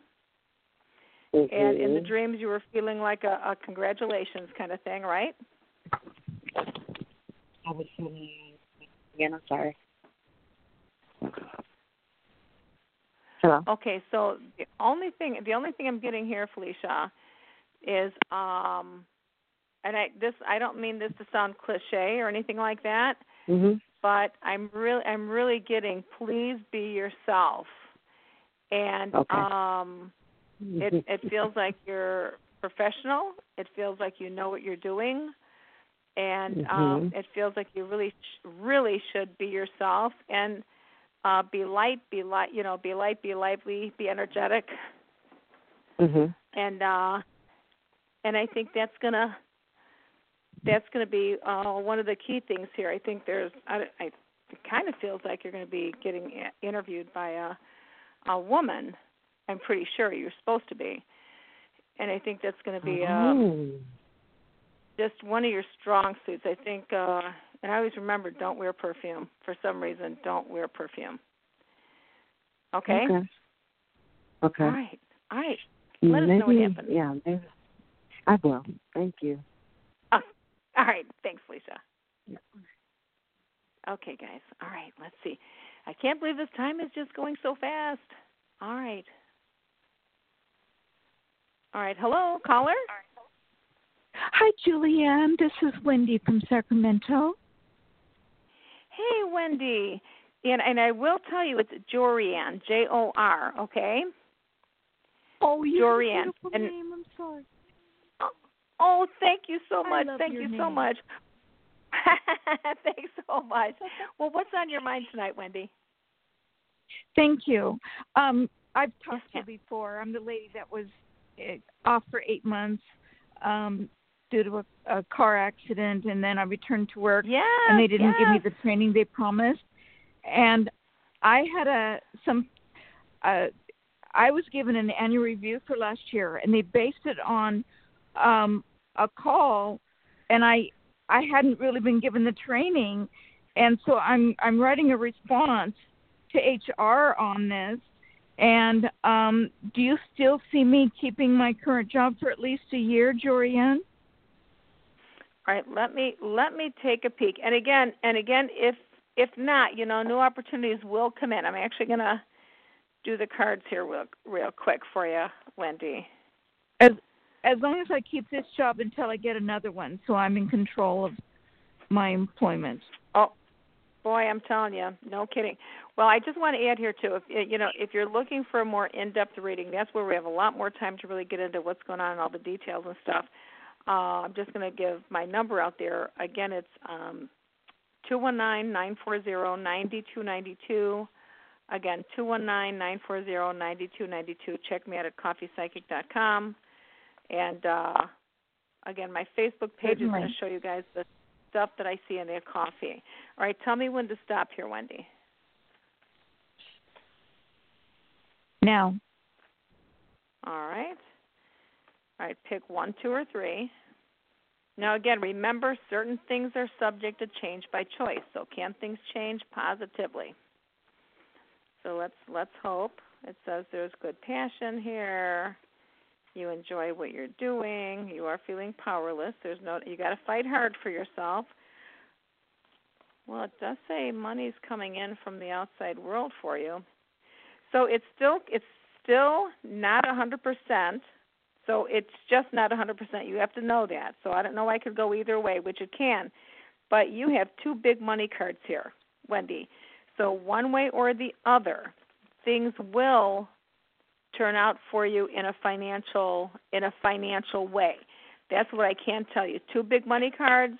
And in the Mhm. dreams, you were feeling like a, a congratulations kind of thing, right? I was feeling, again, I'm sorry. Hello? Okay, so the only thing the only thing I'm getting here, Felicia, is um and I this I don't mean this to sound cliche or anything like that, Mhm. But I'm really I'm really getting please be yourself. And Okay. um it it feels like you're professional. It feels like you know what you're doing. And um Mhm. it feels like you really sh- really should be yourself and uh be light, be light, you know, be light, be lively, be energetic Mhm. and uh and I think that's gonna that's gonna be uh one of the key things here. I think there's I, I it kind of feels like you're going to be getting interviewed by a a woman. I'm pretty sure you're supposed to be, and I think that's going to be um, Oh. just one of your strong suits. I think, uh and I always remember, don't wear perfume for some reason. Don't wear perfume. Okay. Okay. Okay. All right. All right. Let us know what happens. Yeah, maybe. I will. Thank you. All right. Thanks, Lisa. Yeah. Okay, guys. All right. Let's see. I can't believe this time is just going so fast. All right. All right. Hello, caller. Hi, Julianne. This is Wendy from Sacramento. Hey, Wendy. And and I will tell you, it's Jorianne, J O R. Okay. Oh, you have a Jorianne. beautiful And- name. I'm sorry. Oh, thank you so much. Thank you so much. Thanks so much. Well, what's on your mind tonight, Wendy? Thank you. Um, I've talked to you before. I'm the lady that was uh, off for eight months um, due to a, a car accident, and then I returned to work, Yes. and they didn't give me the training they promised. And I had a some. Uh, I was given an annual review for last year, and they based it on um, a call, and I I hadn't really been given the training, and so I'm I'm writing a response to HR on this. And um, do you still see me keeping my current job for at least a year, Jorianne? All right, let me let me take a peek. And again, and again, if if not, you know, new opportunities will come in. I'm actually gonna do the cards here real real quick for you, Wendy. As as long as I keep this job until I get another one, so I'm in control of my employment. Oh, boy, I'm telling you, no kidding. Well, I just want to add here too. If you know, if you're looking for a more in-depth reading, that's where we have a lot more time to really get into what's going on and all the details and stuff. Uh, I'm just going to give my number out there. Again, it's um, two one nine nine four zero ninety two ninety two. Again, two one nine nine four zero ninety two ninety two. Check me out at coffeepsychic.com. And uh, again, my Facebook page is going to show you guys the stuff that I see in their coffee. All right, tell me when to stop here, Wendy. Now, All right. All right, pick one, two, or three. Now again, remember certain things are subject to change by choice. So can things change positively? So let's let's hope. It says there's good passion here. You enjoy what you're doing. You are feeling powerless. There's no you got to fight hard for yourself. Well, it does say money's coming in from the outside world for you. So it's still it's still not a hundred percent. So it's just not a hundred percent. You have to know that. So I don't know. I could go either way, which it can. But you have two big money cards here, Wendy. So one way or the other, things will turn out for you in a financial in a financial way. That's what I can tell you. Two big money cards.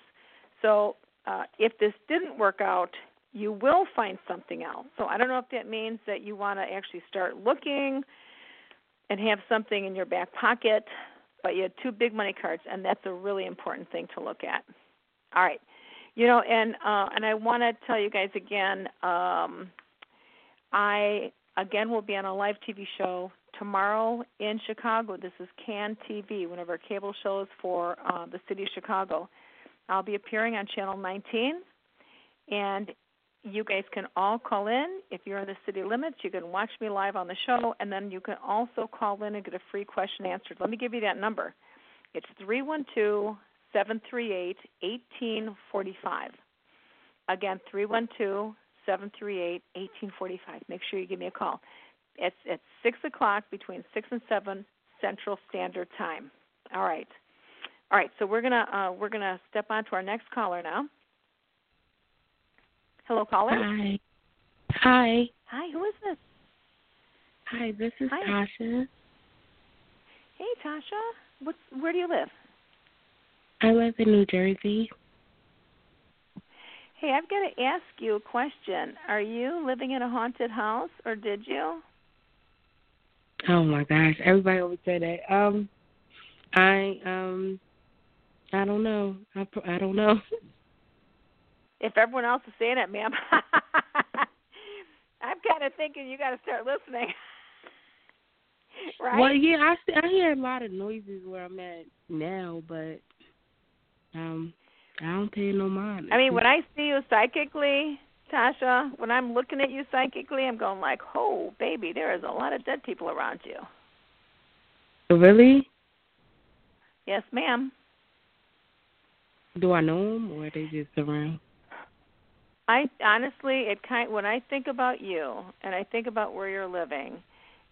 So uh, if this didn't work out, you will find something else. So I don't know if that means that you want to actually start looking and have something in your back pocket, but you had two big money cards, and that's a really important thing to look at. All right, you know, and uh, and I want to tell you guys again. Um, I again will be on a live TV show tomorrow in Chicago. This is Can TV, one of our cable shows for uh, the city of Chicago. I'll be appearing on Channel 19, and you guys can all call in. If you're in the city limits, you can watch me live on the show, and then you can also call in and get a free question answered. Let me give you that number. It's 312 738 1845. Again, 312 738 1845. Make sure you give me a call. It's at 6 o'clock between 6 and 7 Central Standard Time. All right. All right, so we're gonna uh, we're gonna step on to our next caller now. Hello, caller. Hi. Hi. Hi. Who is this? Hi. This is Hi. Tasha. Hey, Tasha. What's where do you live? I live in New Jersey. Hey, I've got to ask you a question. Are you living in a haunted house, or did you? Oh my gosh, everybody always say that. Um, I um, I don't know. I I don't know. If everyone else is saying it, ma'am, I'm kind of thinking you got to start listening. right? Well, yeah, I I hear a lot of noises where I'm at now, but um, I don't pay no mind. I mean, when I see you psychically, Tasha, when I'm looking at you psychically, I'm going like, "Oh, baby, there is a lot of dead people around you." Oh, really, Yes, ma'am. do I know them or are they just around? I honestly, it kind when I think about you and I think about where you're living,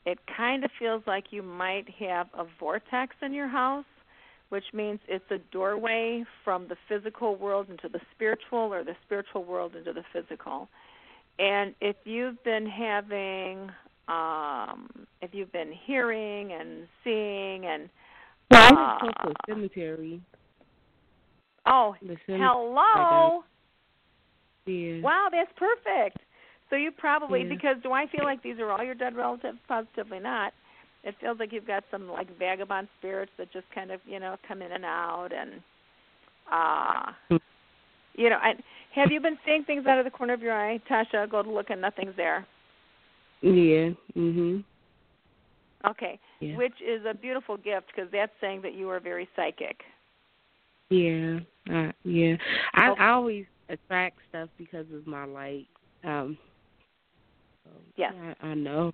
it kind of feels like you might have a vortex in your house, which means it's a doorway from the physical world into the spiritual or the spiritual world into the physical. And if you've been having um if you've been hearing and seeing and Well, I uh, just close to a cemetery. oh The cem- hello Yeah. Wow, that's perfect. So you probably Yeah. because do I feel like these are all your dead relatives? Positively not. It feels like you've got some like vagabond spirits that just kind of you know come in and out and uh you know. I, have you been seeing things out of the corner of your eye, Tasha? Go to look and nothing's there. Yeah. Mhm. Okay, Yeah. which is a beautiful gift because that's saying that you are very psychic. Yeah. Uh, yeah. I Oh. I always attract stuff because of my light. Um. So, Yes. I, I know.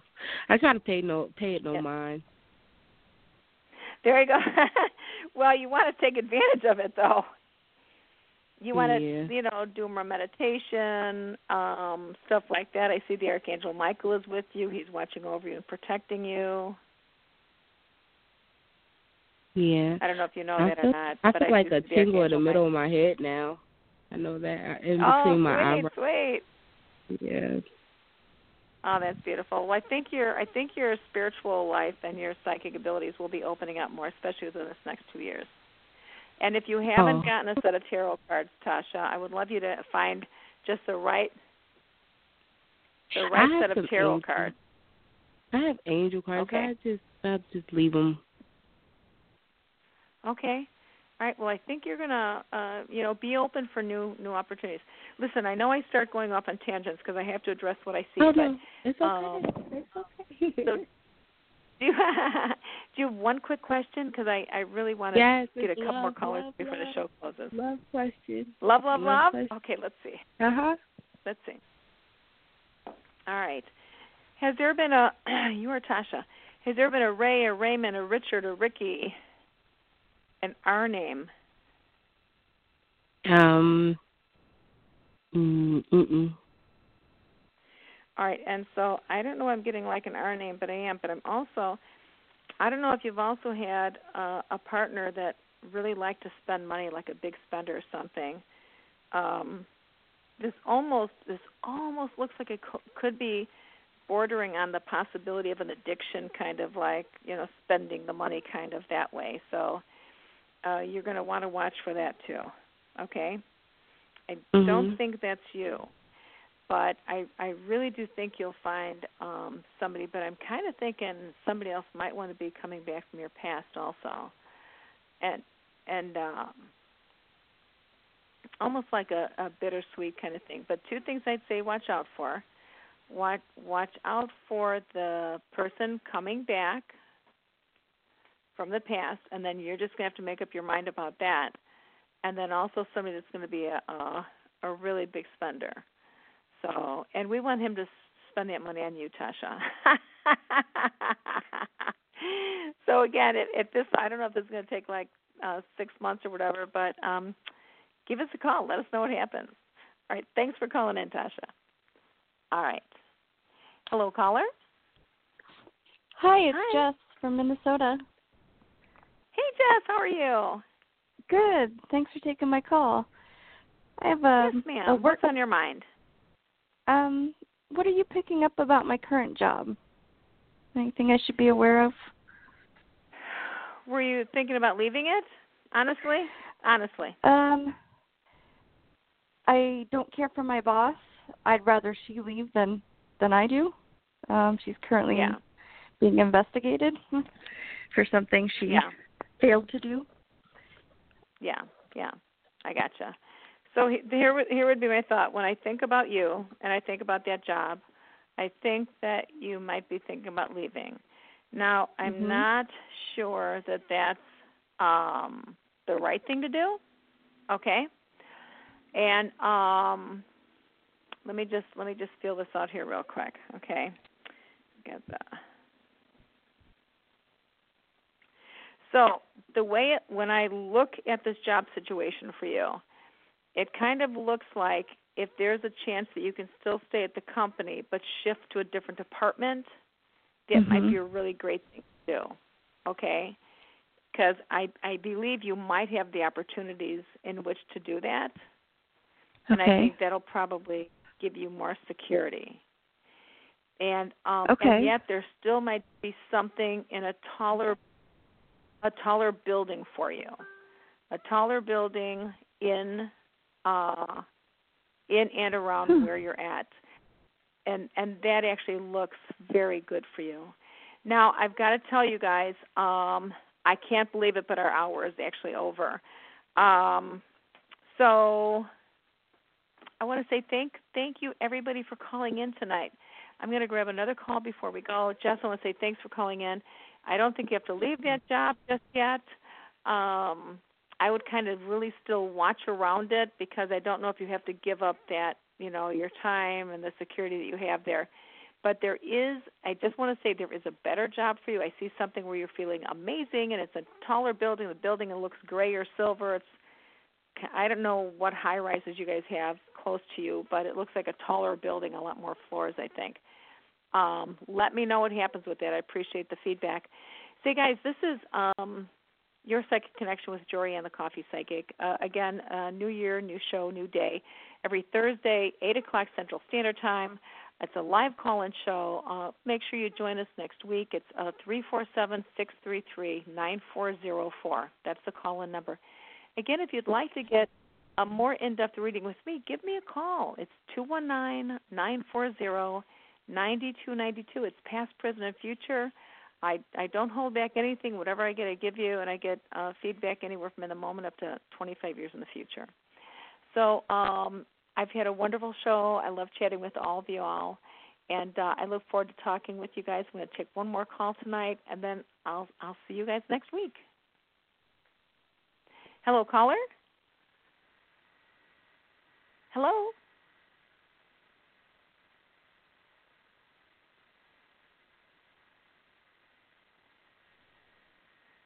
I try to pay no pay it no Yes. mind. There you go. well, you want to take advantage of it though. You want to, Yeah. you know, do more meditation, um, stuff like that. I see the archangel Michael is with you. He's watching over you and protecting you. Yeah. I don't know if you know I that feel, or not, I feel I like a tingle in the middle of my head now. I know that uh, in Oh, between my sweet, eyebrows. sweet. Yeah. Oh, that's beautiful. Well, I think your I think your spiritual life and your psychic abilities will be opening up more, especially within this next two years. And if you haven't Oh. gotten a set of tarot cards, Tasha, I would love you to find just the right the right set of tarot angel- cards. I have angel cards. Okay. I just I just leave them. Okay. All right. Well, I think you're gonna, uh, you know, be open for new new opportunities. Listen, I know I start going off on tangents because I have to address what I see. Oh but no, it's okay. um, it's okay. so do you, do you have one quick question? Because I I really want to Yes, get a it's couple more callers love, before the show closes. love question. Love, love, Love love. Okay, let's see. Uh huh. Let's see. All right. Has there been a you are Tasha? Has there been a Ray, a Raymond, a Richard, a Ricky, an R name? Um. Mm, mm-mm. All right, and so I don't know I'm getting like an R name, but I am. But I'm also, I don't know if you've also had uh, a partner that really liked to spend money, like a big spender or something. Um, this almost, this almost looks like it co- could be bordering on the possibility of an addiction, kind of like you know spending the money, kind of that way. So uh, you're going to want to watch for that too. Okay. I Mhm. don't think that's you but I I really do think you'll find um somebody. But I'm kind of thinking somebody else might want to be coming back from your past also, and and um, almost like a, a bittersweet kind of thing. But two things I'd say watch out for. Watch watch out for the person coming back from the past, and then you're just gonna have to make up your mind about that. And then also somebody that's going to be a, a a really big spender. So, and we want him to spend that money on you, Tasha. so again, if, if this, I don't know if this is going to take like uh, six months or whatever, but um, give us a call. Let us know what happens. All right. Thanks for calling in, Tasha. All right. Hello, caller. Hi, it's Hi. Jess from Minnesota. Hey, Jess. How are you? Good. Thanks for taking my call. I have a, yes, ma'am. a work. What's on your mind? Um, what are you picking up about my current job? Anything I should be aware of? Were you thinking about leaving it? Honestly, honestly. Um, I don't care for my boss. I'd rather she leave than than I do. Um, she's currently Yeah. being investigated for something she Yeah. failed to do. Yeah, yeah, I gotcha. So he- here, would- here would be my thought. When I think about you and I think about that job, I think that you might be thinking about leaving. Now, I'm Mhm. not sure that that's um, the right thing to do. Okay, and um, let me just let me just feel this out here real quick. Okay, get the. So the way it, when I look at this job situation for you, it kind of looks like if there's a chance that you can still stay at the company but shift to a different department, that might Mhm. be a really great thing to do. Okay? Because I I believe you might have the opportunities in which to do that, and I think that'll probably give you more security. And um Okay. and yet there still might be something in a taller a taller building for you. A taller building in uh in and around Hmm. where you're at. And and that actually looks very good for you. Now, I've got to tell you guys, um I can't believe it, but our hour is actually over. Um so I want to say thank thank you everybody for calling in tonight. I'm going to grab another call before we go. Jess, I want to say thanks for calling in. I don't think you have to leave that job just yet. Um, I would kind of really still watch around it because I don't know if you have to give up that, you know, your time and the security that you have there. But there is, I just want to say there is a better job for you. I see something where you're feeling amazing and it's a taller building. The building looks gray or silver. It's I don't know what high rises you guys have close to you, but it looks like a taller building, a lot more floors, I think. Um, let me know what happens with that. I appreciate the feedback. Say, guys, this is um, your psychic connection with Jorianne the Coffee Psychic. Uh, again, uh, new year, new show, new day. Every Thursday, 8 o'clock Central Standard Time. It's a live call-in show. Uh, make sure you join us next week. It's uh, three four seven six three three nine four zero four. That's the call-in number. Again, if you'd like to get a more in-depth reading with me, give me a call. It's two one nine nine four zero ninety two ninety two. It's past, present, and future. I I don't hold back anything. Whatever I get, I give you, and I get uh, feedback anywhere from in the moment up to 25 years in the future. So um, I've had a wonderful show. I love chatting with all of you all, and uh, I look forward to talking with you guys. I'm going to take one more call tonight, and then I'll I'll see you guys next week. Hello, caller. Hello.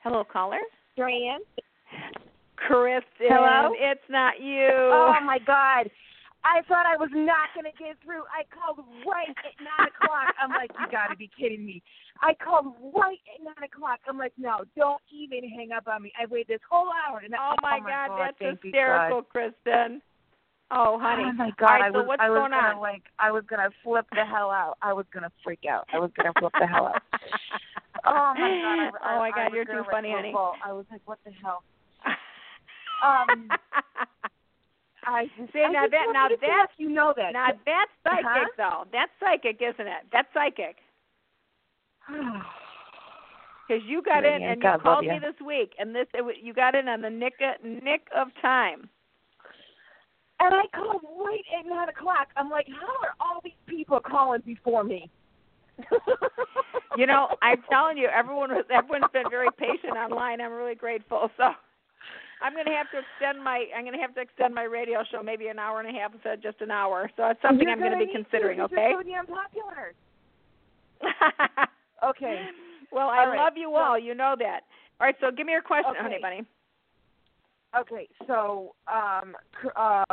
Hello, caller. Joanne. Kristen, Hello? it's not you. Oh my God. I thought I was not going to get through. I called right at nine o'clock. I'm like, you got to be kidding me. I called right at nine o'clock. I'm like, no, don't even hang up on me. I waited this whole hour. And oh, my, oh God, that's hysterical, God. Kristen. Oh, oh honey. Oh my God! Right, I so was what's I was going gonna on? like I was gonna flip the hell out. I was gonna freak out. I was gonna flip the hell out. Oh my God! I, oh my God, I you're too funny, honey. I was like, what the hell? Um, I just, See I now just that now you to that's let you know that. now that's psychic Huh? though. That's psychic, isn't it? That's psychic. Because you got in and God you called me this week, and this it, you got in on the nick of, nick of time. And I called right at nine o'clock. I'm like, how are all these people calling before me? You know, I'm telling you, everyone was everyone's been very patient online. I'm really grateful. So I'm going to have to extend my I'm going to have to extend my radio show maybe an hour and a half instead of just an hour. So it's something You're I'm going to gonna be considering. To, Okay. You're so damn popular. Okay. well, I right, love you so- all. You know that. All right. So give me your question, honey Okay. bunny. Okay, so um, uh,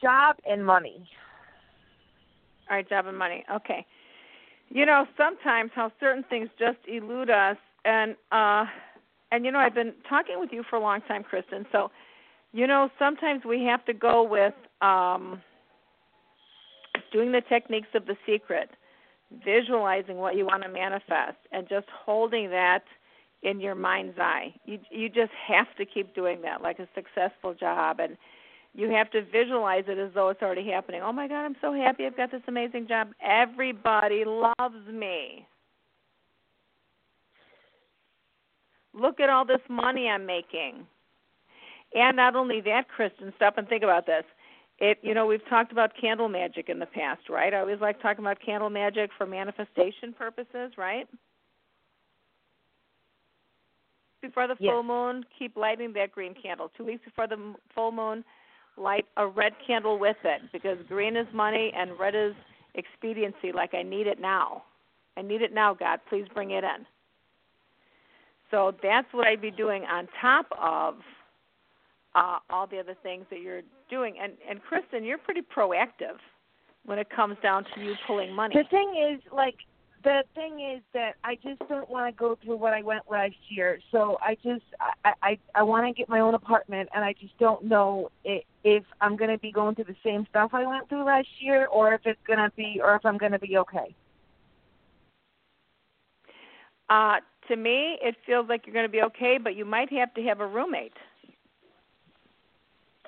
job and money. All right, job and money. Okay. You know, sometimes how certain things just elude us and uh and you know, I've been talking with you for a long time, Kristen. So, you know, sometimes we have to go with um doing the techniques of the secret, visualizing what you want to manifest and just holding that in your mind's eye. You you just have to keep doing that like a successful job and you have to visualize it as though it's already happening. Oh my God, I'm so happy I've got this amazing job. Everybody loves me. Look at all this money I'm making. And not only that, Kristen, stop and think about this. It you know, we've talked about candle magic in the past, right? I always like talking about candle magic for manifestation purposes, right? Before the Yes. full moon, keep lighting that green candle. Two weeks before the full moon, light a red candle with it because green is money and red is expediency like I need it now. I need it now, God. Please bring it in. So that's what I'd be doing on top of uh, all the other things that you're doing. And and Kristen, you're pretty proactive when it comes down to you pulling money. The thing is, like, the thing is that I just don't want to go through what I went last year. So I just, I, I, I want to get my own apartment, and I just don't know i if I'm going to be going through the same stuff I went through last year, or if it's going to be, or if I'm going to be okay. Uh, to me, it feels like you're going to be okay, but you might have to have a roommate.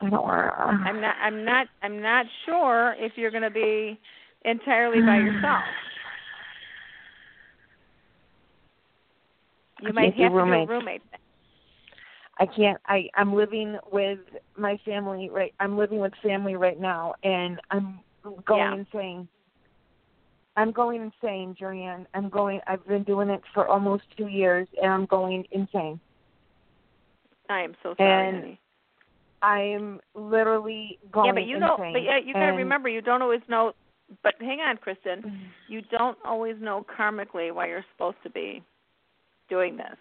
I don't want to. I'm not. I'm not. I'm not sure if you're going to be entirely by yourself. You I might have to do a roommate. I can't. I I'm living with my family right. I'm living with family right now, and I'm going Yeah. insane. I'm going insane, Jorianne. I'm going. I've been doing it for almost two years, and I'm going insane. I am so sorry, And honey. I'm literally going insane. Yeah, but you know, insane. but yeah, you got to remember, you don't always know. But hang on, Kristen, Mm-hmm. you don't always know karmically why you're supposed to be doing this.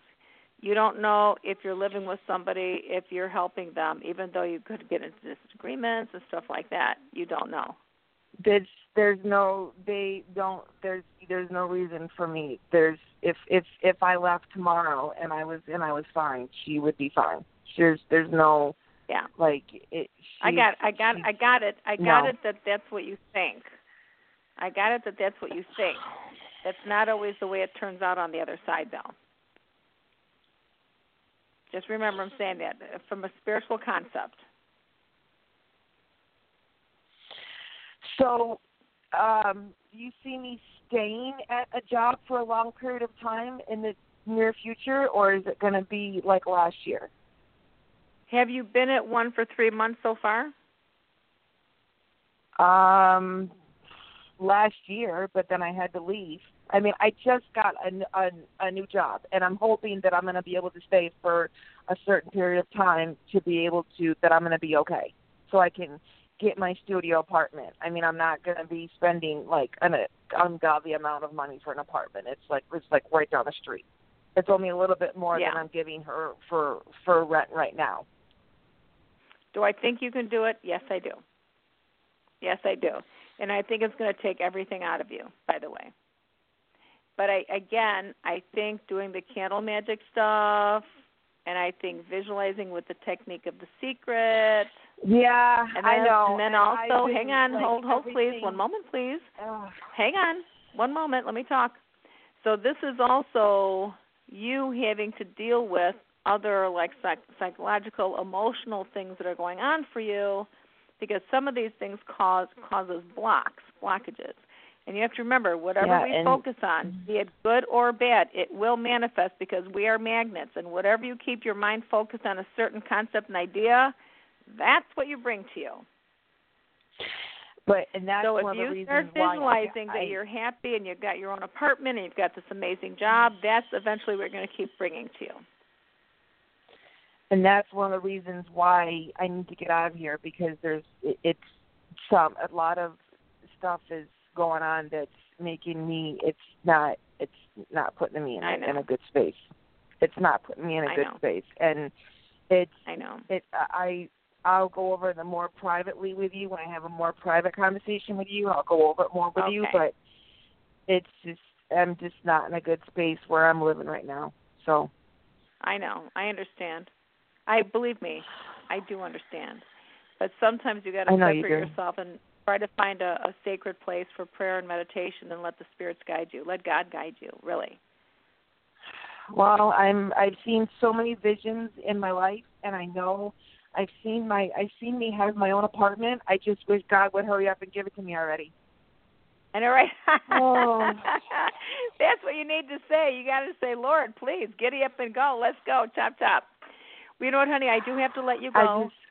You don't know if you're living with somebody, if you're helping them, even though you could get into disagreements and stuff like that. You don't know. there's there's no they don't there's there's no reason for me there's if if if i left tomorrow and i was and i was fine she would be fine there's there's no Yeah. like it I got, I got, I got it. I got No. it that that's what you think. I got it that that's what you think. That's not always the way it turns out on the other side, though. Just remember, I'm saying that uh, from a spiritual concept. so um do you see me staying at a job for a long period of time in the near future or is it going to be like last year Have you been at one for three months so far? um last year but then i had to leave i mean i just got a, a, a new job and i'm hoping that i'm going to be able to stay for a certain period of time to be able to that i'm going to be okay so i can get my studio apartment i mean i'm not going to be spending like an ungodly amount of money for an apartment it's like it's like right down the street it's only a little bit more Yeah. than i'm giving her for for rent right now Do I think you can do it? Yes, I do. Yes, I do. And I think it's going to take everything out of you, by the way. But I again, I think doing the candle magic stuff and I think visualizing with the technique of the secret. Yeah, and then, I know. And then And also, hang on, like, hold, hold, please, one moment, please. Ugh. Hang on, one moment. Let me talk. So this is also you having to deal with other like psych- psychological, emotional things that are going on for you, because some of these things cause causes blocks, blockages. And you have to remember, whatever Yeah, we focus on, mhm. be it good or bad, it will manifest because we are magnets. And whatever you keep your mind focused on a certain concept and idea, that's what you bring to you. But and that's so one if of the you reasons start why I- visualizing I, that you're happy and you've got your own apartment and you've got this amazing job, that's eventually what you're going to keep bringing to you. and that's one of the reasons why I need to get out of here because there's it, it's some a lot of stuff is going on that's making me it's not it's not putting me in a, in a good space. It's not putting me in a I good know. space, and it's I know. it I I'll go over them more privately with you when I have a more private conversation with you. I'll go over it more with you, but it's just I'm just not in a good space where I'm living right now. So I know. I understand. I believe me. I do understand. But sometimes you got to I know you separate yourself and try to find a, a sacred place for prayer and meditation and let the spirits guide you. Let God guide you, really. Well, I'm I've seen so many visions in my life and I know I've seen my I've seen me have my own apartment. I just wish God would hurry up and give it to me already. And all right. Oh. That's what you need to say. You got to say, Lord, please, giddy up and go. Let's go. Chop, chop. Well, you know what, honey? I do have to let you I go. just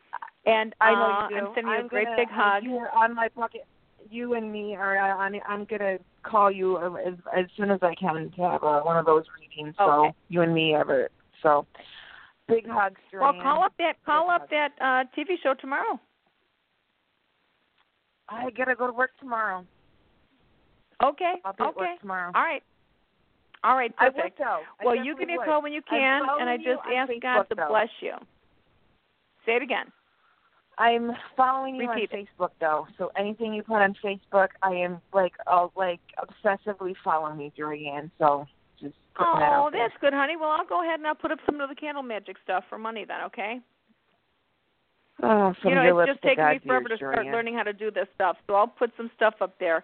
and I know uh, you do. I'm sending you I'm a great gonna, big hug. You're on my bucket. You and me are on. I'm gonna call you as as soon as I can to have uh, one of those readings. So Okay. you and me ever. So big hugs, Well, Joanne. call up that call up that uh TV show tomorrow. I gotta go to work tomorrow. Okay. I'll be at okay. work tomorrow. All right. All right. I Perfect. would though. I well, you give me a call when you can, and I just ask Facebook, God to though. bless you. Say it again. I'm following you Repeat on Facebook though, so anything you put on Facebook, I am like, uh, like obsessively following you, Joanne. So just putting that Oh, out there. that's good, honey. Well, I'll go ahead and I'll put up some of the candle magic stuff for money then, okay? Oh, from you know, your it's lips just taking me forever to start learning how to do this stuff. So I'll put some stuff up there.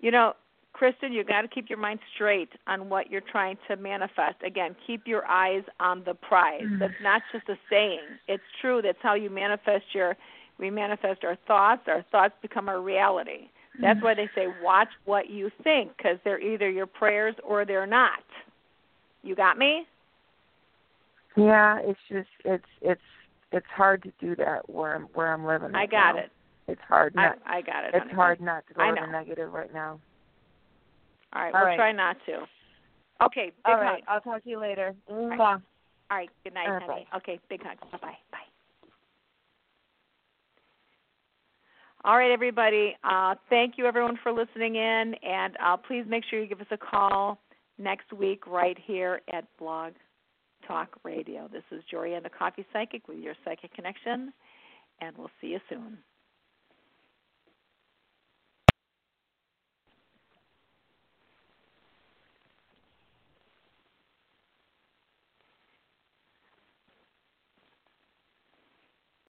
You know, Kristen, you got to keep your mind straight on what you're trying to manifest. Again, keep your eyes on the prize. Mm. That's not just a saying. It's true. That's how you manifest your we manifest our thoughts. Our thoughts become our reality. That's Mm. why they say watch what you think because they're either your prayers or they're not. You got me? Yeah, it's just it's it's it's hard to do that where I'm where I'm living. I got now. it. It's hard I, not. I got it. it's honey. hard not to go I to the negative right now. All right, All we'll right. try not to. Okay, big All hug. right, I'll talk to you later. right. Mwah. All right, good night, All right, honey. Okay, big hug. Bye bye. Bye. All right, everybody. Uh, thank you, everyone, for listening in, and uh, please make sure you give us a call next week right here at Blog Talk Radio. This is Jorianne, the Coffee Psychic, with your Psychic Connection, and we'll see you soon.